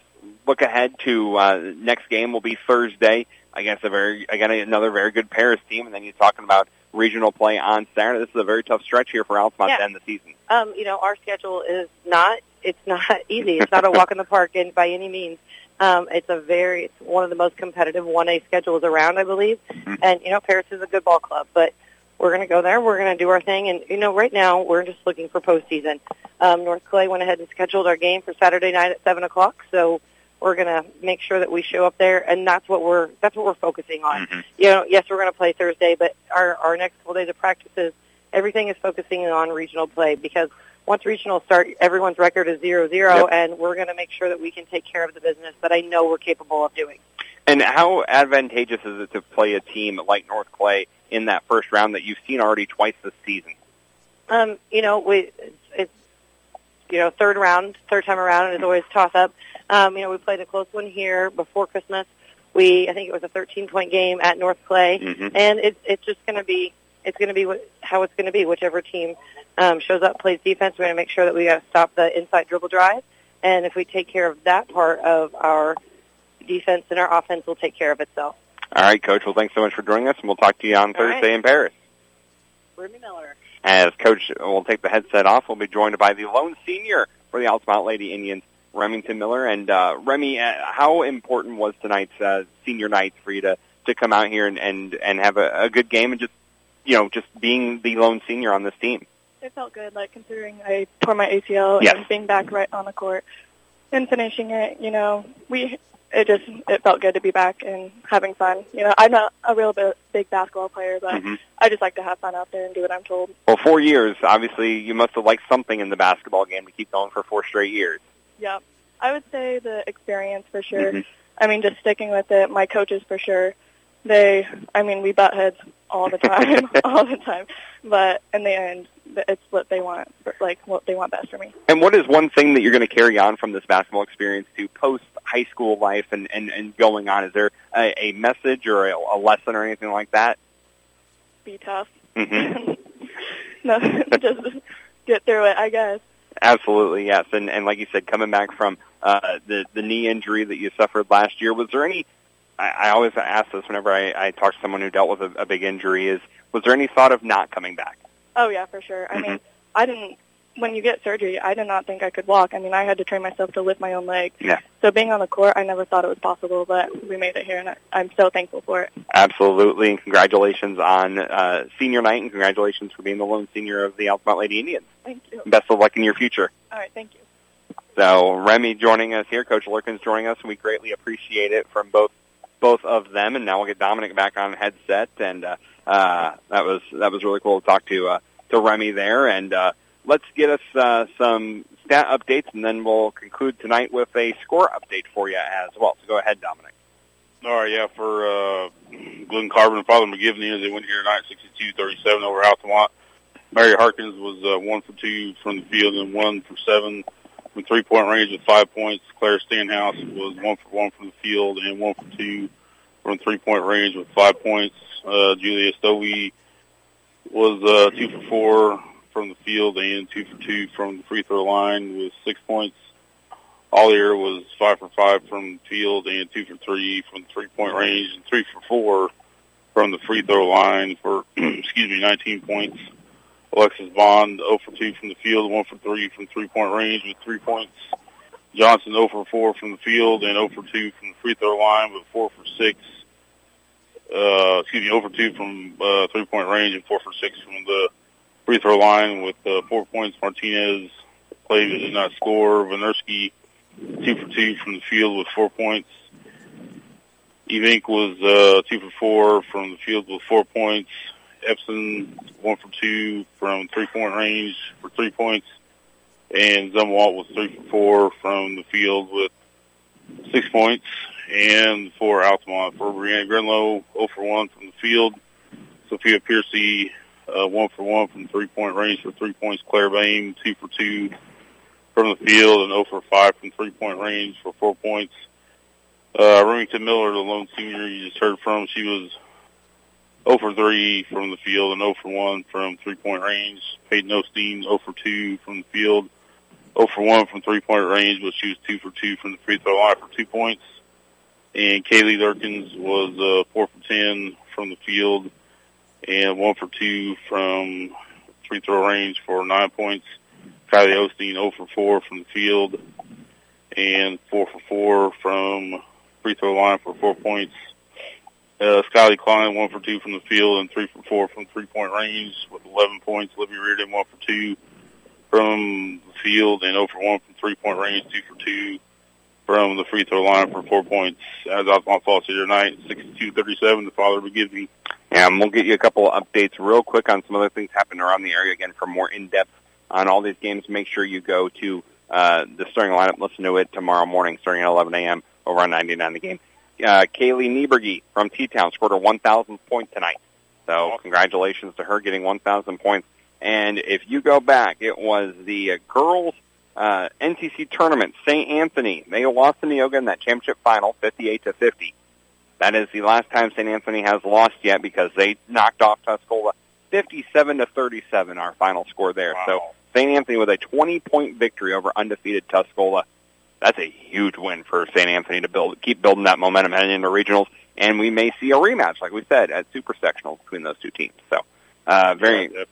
Speaker 1: look ahead to uh, next game. Will be Thursday against a very again another very good Paris team, and then you're talking about regional play on Saturday. This is a very tough stretch here for Altamont
Speaker 14: Yeah.
Speaker 1: to end the season.
Speaker 14: Um, you know, our schedule is not it's not easy. It's not a walk in the park in, by any means. Um, it's a very it's one of the most competitive one A schedules around, I believe. And you know, Paris is a good ball club, but we're going to go there. We're going to do our thing, and you know, right now we're just looking for postseason. Um, North Clay went ahead and scheduled our game for Saturday night at seven o'clock, so We're going to make sure that we show up there, and that's what we're that's what we're focusing on.
Speaker 1: Mm-hmm.
Speaker 14: You know, yes, we're going to play Thursday, but our our next couple days of practices, everything is focusing on regional play because once regionals start, everyone's record is zero zero,
Speaker 1: Yep.
Speaker 14: and we're going to make sure that we can take care of the business that I know we're capable of doing.
Speaker 1: And how advantageous is it to play a team like North Clay in that first round that you've seen already twice this season?
Speaker 14: Um, you know, we it's, it's you know third round, third time around, and it's always toss up. Um, you know, we played a close one here before Christmas. We I think it was a 13 point game at North Clay,
Speaker 1: Mhm.
Speaker 14: and it's it's just going to be it's going to be what, how it's going to be. Whichever team um, shows up, plays defense. We're going to make sure that we got to stop the inside dribble drive, and if we take care of that part of our defense, then our offense will take care of itself.
Speaker 1: All right, Coach. Well, thanks so much for joining us, and we'll talk to you on
Speaker 14: All right.
Speaker 1: Thursday in Paris.
Speaker 14: Remy Miller.
Speaker 1: As Coach will take the headset off, we'll be joined by the lone senior for the Altamont Lady Indians, Remington Miller. And uh, Remy, uh, how important was tonight's uh, senior night for you to, to come out here and, and, and have a, a good game and just, you know, just being the lone senior on this team?
Speaker 15: It felt good, like considering I tore my ACL
Speaker 1: Yes.
Speaker 15: and being back right on the court and finishing it. You know, we it just it felt good to be back and having fun. You know, I'm not a real big basketball player, but
Speaker 1: Mhm.
Speaker 15: I just like to have fun out there and do what I'm told.
Speaker 1: Well, four years, obviously, you must have liked something in the basketball game to keep going for four straight years.
Speaker 15: Yeah, I would say the experience for sure.
Speaker 1: Mhm.
Speaker 15: I mean, just sticking with it. My coaches for sure. They, I mean, we butt heads all the time, all the time. But in the end, it's what they want, like what they want best for me.
Speaker 1: And what is one thing that you're going to carry on from this basketball experience to post high school life and, and, and going on? Is there a, a message or a, a lesson or anything like that?
Speaker 15: Be tough.
Speaker 1: hmm
Speaker 15: no, just get through it, I guess.
Speaker 1: Absolutely, yes. And and like you said, coming back from uh, the the knee injury that you suffered last year, was there any? I, I always ask this whenever I, I talk to someone who dealt with a, a big injury. Is was there any thought of not coming back?
Speaker 15: Oh yeah, for sure. I mean, I didn't. When you get surgery, I did not think I could walk. I mean, I had to train myself to lift my own leg.
Speaker 1: Yeah,
Speaker 15: So being on the court, I never thought it was possible, but we made it here, and I'm so thankful for it.
Speaker 1: absolutely. And congratulations on uh, senior night, and congratulations for being the lone senior of the Altamont Lady Indians.
Speaker 15: Thank you.
Speaker 1: Best of luck in your future.
Speaker 15: All right, thank you.
Speaker 1: So Remy joining us here, Coach Lurkins joining us, and we greatly appreciate it from both both of them. And now we'll get Dominic back on headset, and uh, uh, that was that was really cool to talk to uh, to Remy there. And uh, let's get us uh, some stat updates, and then we'll conclude tonight with a score update for you as well. So go ahead, Dominic.
Speaker 2: All right, yeah, for uh, Glen Carbon and Father McGivney, they went here tonight, 62-37 over Altamont. Mary Harkins was uh, one for two from the field and one for seven from three-point range with five points. Claire Stenhouse was one for one from the field and one for two from three-point range with five points. Uh, Julia Stovey was uh, two for four from the field and two for two from the free throw line with six points. Ollier was five for five from the field and two for three from the three-point range and three for four from the free throw line for, excuse me, 19 points. Alexis Bond, 0 for 2 from the field, 1 for 3 from three-point range with 3 points. Johnson, 0 for 4 from the field and 0 for 2 from the free throw line with 4 for 6. Uh, excuse me, 0 for 2 from uh, three-point range and 4 for 6 from the free throw line with uh, 4 points. Martinez played but did not score. Vinersky, 2 for 2 from the field with 4 points. Evink was uh, 2 for 4 from the field with 4 points. Epson, 1 for 2 from three-point range for 3 points. And Zumwalt was 3 for 4 from the field with 6 points. And for Altamont, for Brianna Grunlow, 0 for 1 from the field. Sophia Piercy, uh, 1 for 1 from three-point range for 3 points. Claire Bain, 2 for 2 from the field and 0 for 5 from three-point range for 4 points. Uh, Remington Miller, the lone senior you just heard from, she was 0 for 3 from the field and 0 for 1 from three-point range. Peyton Osteen, 0 for 2 from the field, 0 for 1 from three-point range, but she was 2 for 2 from the free throw line for 2 points. And Kaylee Lurkins was uh, 4 for 10 from the field and 1 for 2 from free throw range for 9 points. Kylie Osteen, 0 for 4 from the field and 4 for 4 from free throw line for 4 points. Uh, Kylie Klein, 1 for 2 from the field and 3 for 4 from three-point range with 11 points. Libby Reardon, 1 for 2 from the field and 0 for 1 from three-point range, 2 for 2 from the free throw line for four points. As Altamont falls here tonight, 62-37. The Father McGivney.
Speaker 1: And we'll get you a couple of updates real quick on some other things happening around the area. Again, for more in-depth on all these games, make sure you go to uh, the starting lineup. Listen to it tomorrow morning starting at 11 a.m. over on 99 The Game. Uh, Kaylee Niebrugge from T-Town scored her 1,000th point tonight. So congratulations to her getting 1,000 points. And if you go back, it was the uh, girls uh, NCC tournament, St. Anthony. They lost to Neoga in that championship final, 58 to 50. That is the last time St. Anthony has lost yet because they knocked off Tuscola 57 to 37, our final score there.
Speaker 2: Wow.
Speaker 1: So St. Anthony with a 20 point victory over undefeated Tuscola. That's a huge win for St. Anthony to build, keep building that momentum heading into regionals. And we may see a rematch, like we said, at super sectionals between those two teams. So, uh, very,
Speaker 2: Yeah,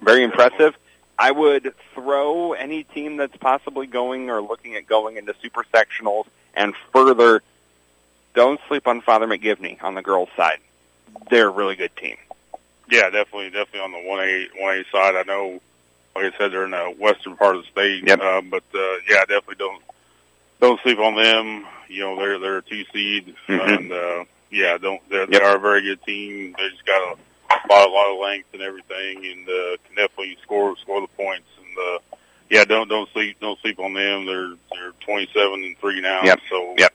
Speaker 1: very impressive. I would throw any team that's possibly going or looking at going into super sectionals and further. Don't sleep on Father McGivney on the girls' side. They're a really good team.
Speaker 2: Yeah, definitely, definitely on the one A one A side. I know, like I said, they're in the western part of the state.
Speaker 1: Yep.
Speaker 2: Uh, but uh, yeah, definitely don't don't sleep on them. You know, they're they're a two seed,
Speaker 1: Mhm.
Speaker 2: and uh, yeah, don't they're,
Speaker 1: Yep.
Speaker 2: they are a very good team. They just got a lot, a lot of length and everything, and uh, can definitely score score the points. And uh, yeah, don't don't sleep don't sleep on them. They're they're twenty seven and three now.
Speaker 1: Yep.
Speaker 2: So
Speaker 1: Yep.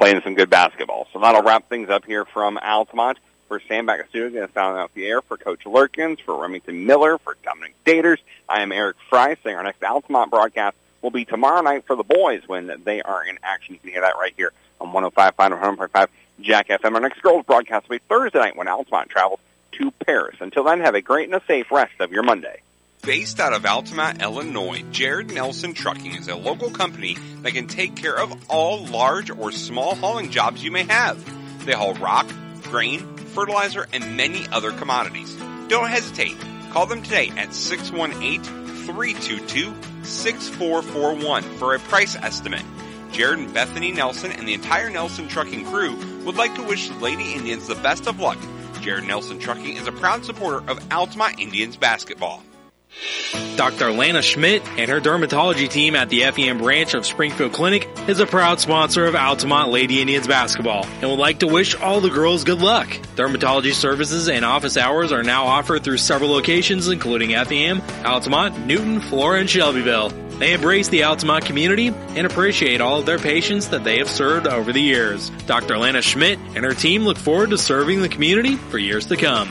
Speaker 1: Playing some good basketball. So that'll wrap things up here from Altamont. For Sam going to sound out the air for Coach Lurkins, for Remington Miller, for Dominic Daters. I am Eric Fry, saying our next Altamont broadcast will be tomorrow night for the boys when they are in action. You can hear that right here on 105.5 and 100.5 Jack FM. Our next girls broadcast will be Thursday night when Altamont travels to Paris. Until then, have a great and a safe rest of your Monday.
Speaker 7: Based out of Altamont, Illinois, Jared Nelson Trucking is a local company that can take care of all large or small hauling jobs you may have. They haul rock, grain, fertilizer, and many other commodities. Don't hesitate. Call them today at 618-322-6441 for a price estimate. Jared and Bethany Nelson and the entire Nelson Trucking crew would like to wish the Lady Indians the best of luck. Jared Nelson Trucking is a proud supporter of Altamont Indians basketball.
Speaker 9: Dr. Lana Schmidt and her dermatology team at the FEM branch of Springfield Clinic is a proud sponsor of Altamont Lady Indians basketball and would like to wish all the girls good luck. Dermatology services and office hours are now offered through several locations including FEM, Altamont, Newton, Flora, and Shelbyville. They embrace the Altamont community and appreciate all of their patients that they have served over the years. Dr. Lana Schmidt and her team look forward to serving the community for years to come.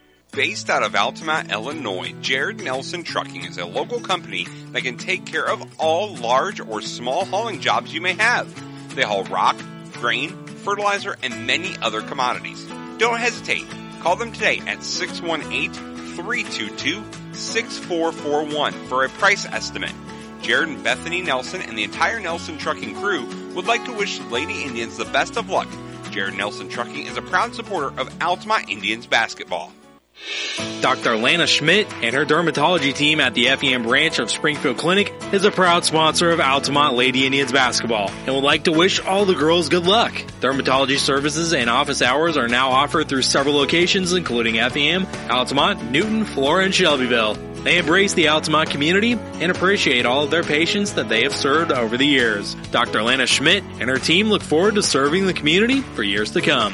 Speaker 7: Based out of Altamont, Illinois, Jared Nelson Trucking is a local company that can take care of all large or small hauling jobs you may have. They haul rock, grain, fertilizer, and many other commodities. Don't hesitate. Call them today at 618-322-6441 for a price estimate. Jared and Bethany Nelson and the entire Nelson Trucking crew would like to wish Lady Indians the best of luck. Jared Nelson Trucking is a proud supporter of Altamont Indians basketball.
Speaker 9: Dr. Lana Schmidt and her dermatology team at the FEM branch of Springfield Clinic is a proud sponsor of Altamont Lady Indians basketball and would like to wish all the girls good luck. Dermatology services and office hours are now offered through several locations including FEM, Altamont, Newton, Flora, and Shelbyville. They embrace the Altamont community and appreciate all of their patients that they have served over the years. Dr. Lana Schmidt and her team look forward to serving the community for years to come.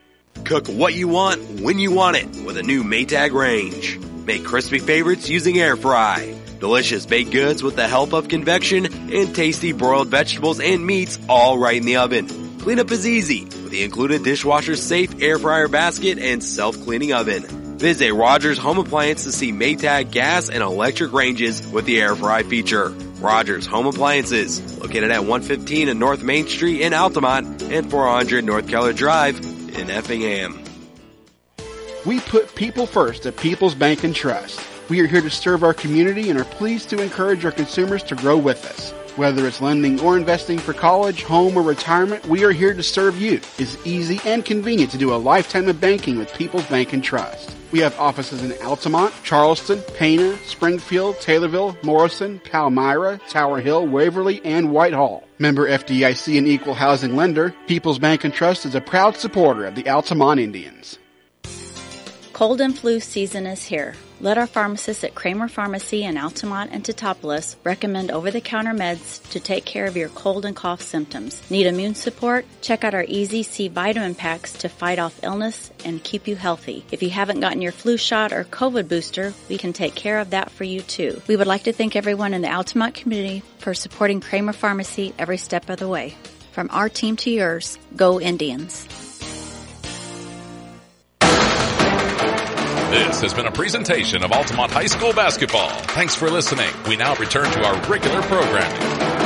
Speaker 6: Cook what you want when you want it with a new Maytag range. Make crispy favorites using air fry. Delicious baked goods with the help of convection and tasty broiled vegetables and meats all right in the oven. Cleanup is easy with the included dishwasher safe air fryer basket and self-cleaning oven. Visit Rogers Home Appliance to see Maytag gas and electric ranges with the air fry feature. Rogers Home Appliances, located at 115 and North Main Street in Altamont and 400 North Keller Drive in Effingham.
Speaker 3: We put people first at People's Bank and Trust. We are here to serve our community and are pleased to encourage our consumers to grow with us. Whether it's lending or investing for college, home, or retirement, we are here to serve you. It's easy and convenient to do a lifetime of banking with People's Bank and Trust. We have offices in Altamont, Charleston, Pana, Springfield, Taylorville, Morrison, Palmyra, Tower Hill, Waverly, and Whitehall. Member FDIC and equal housing lender, People's Bank and Trust is a proud supporter of the Altamont Indians.
Speaker 10: Cold and flu season is here. Let our pharmacists at Kramer Pharmacy in Altamont and Teutopolis recommend over-the-counter meds to take care of your cold and cough symptoms. Need immune support? Check out our Easy C vitamin packs to fight off illness and keep you healthy. If you haven't gotten your flu shot or COVID booster, we can take care of that for you too. We would like to thank everyone in the Altamont community for supporting Kramer Pharmacy every step of the way. From our team to yours, go Indians.
Speaker 5: This has been a presentation of Altamont High School basketball. Thanks for listening. We now return to our regular programming.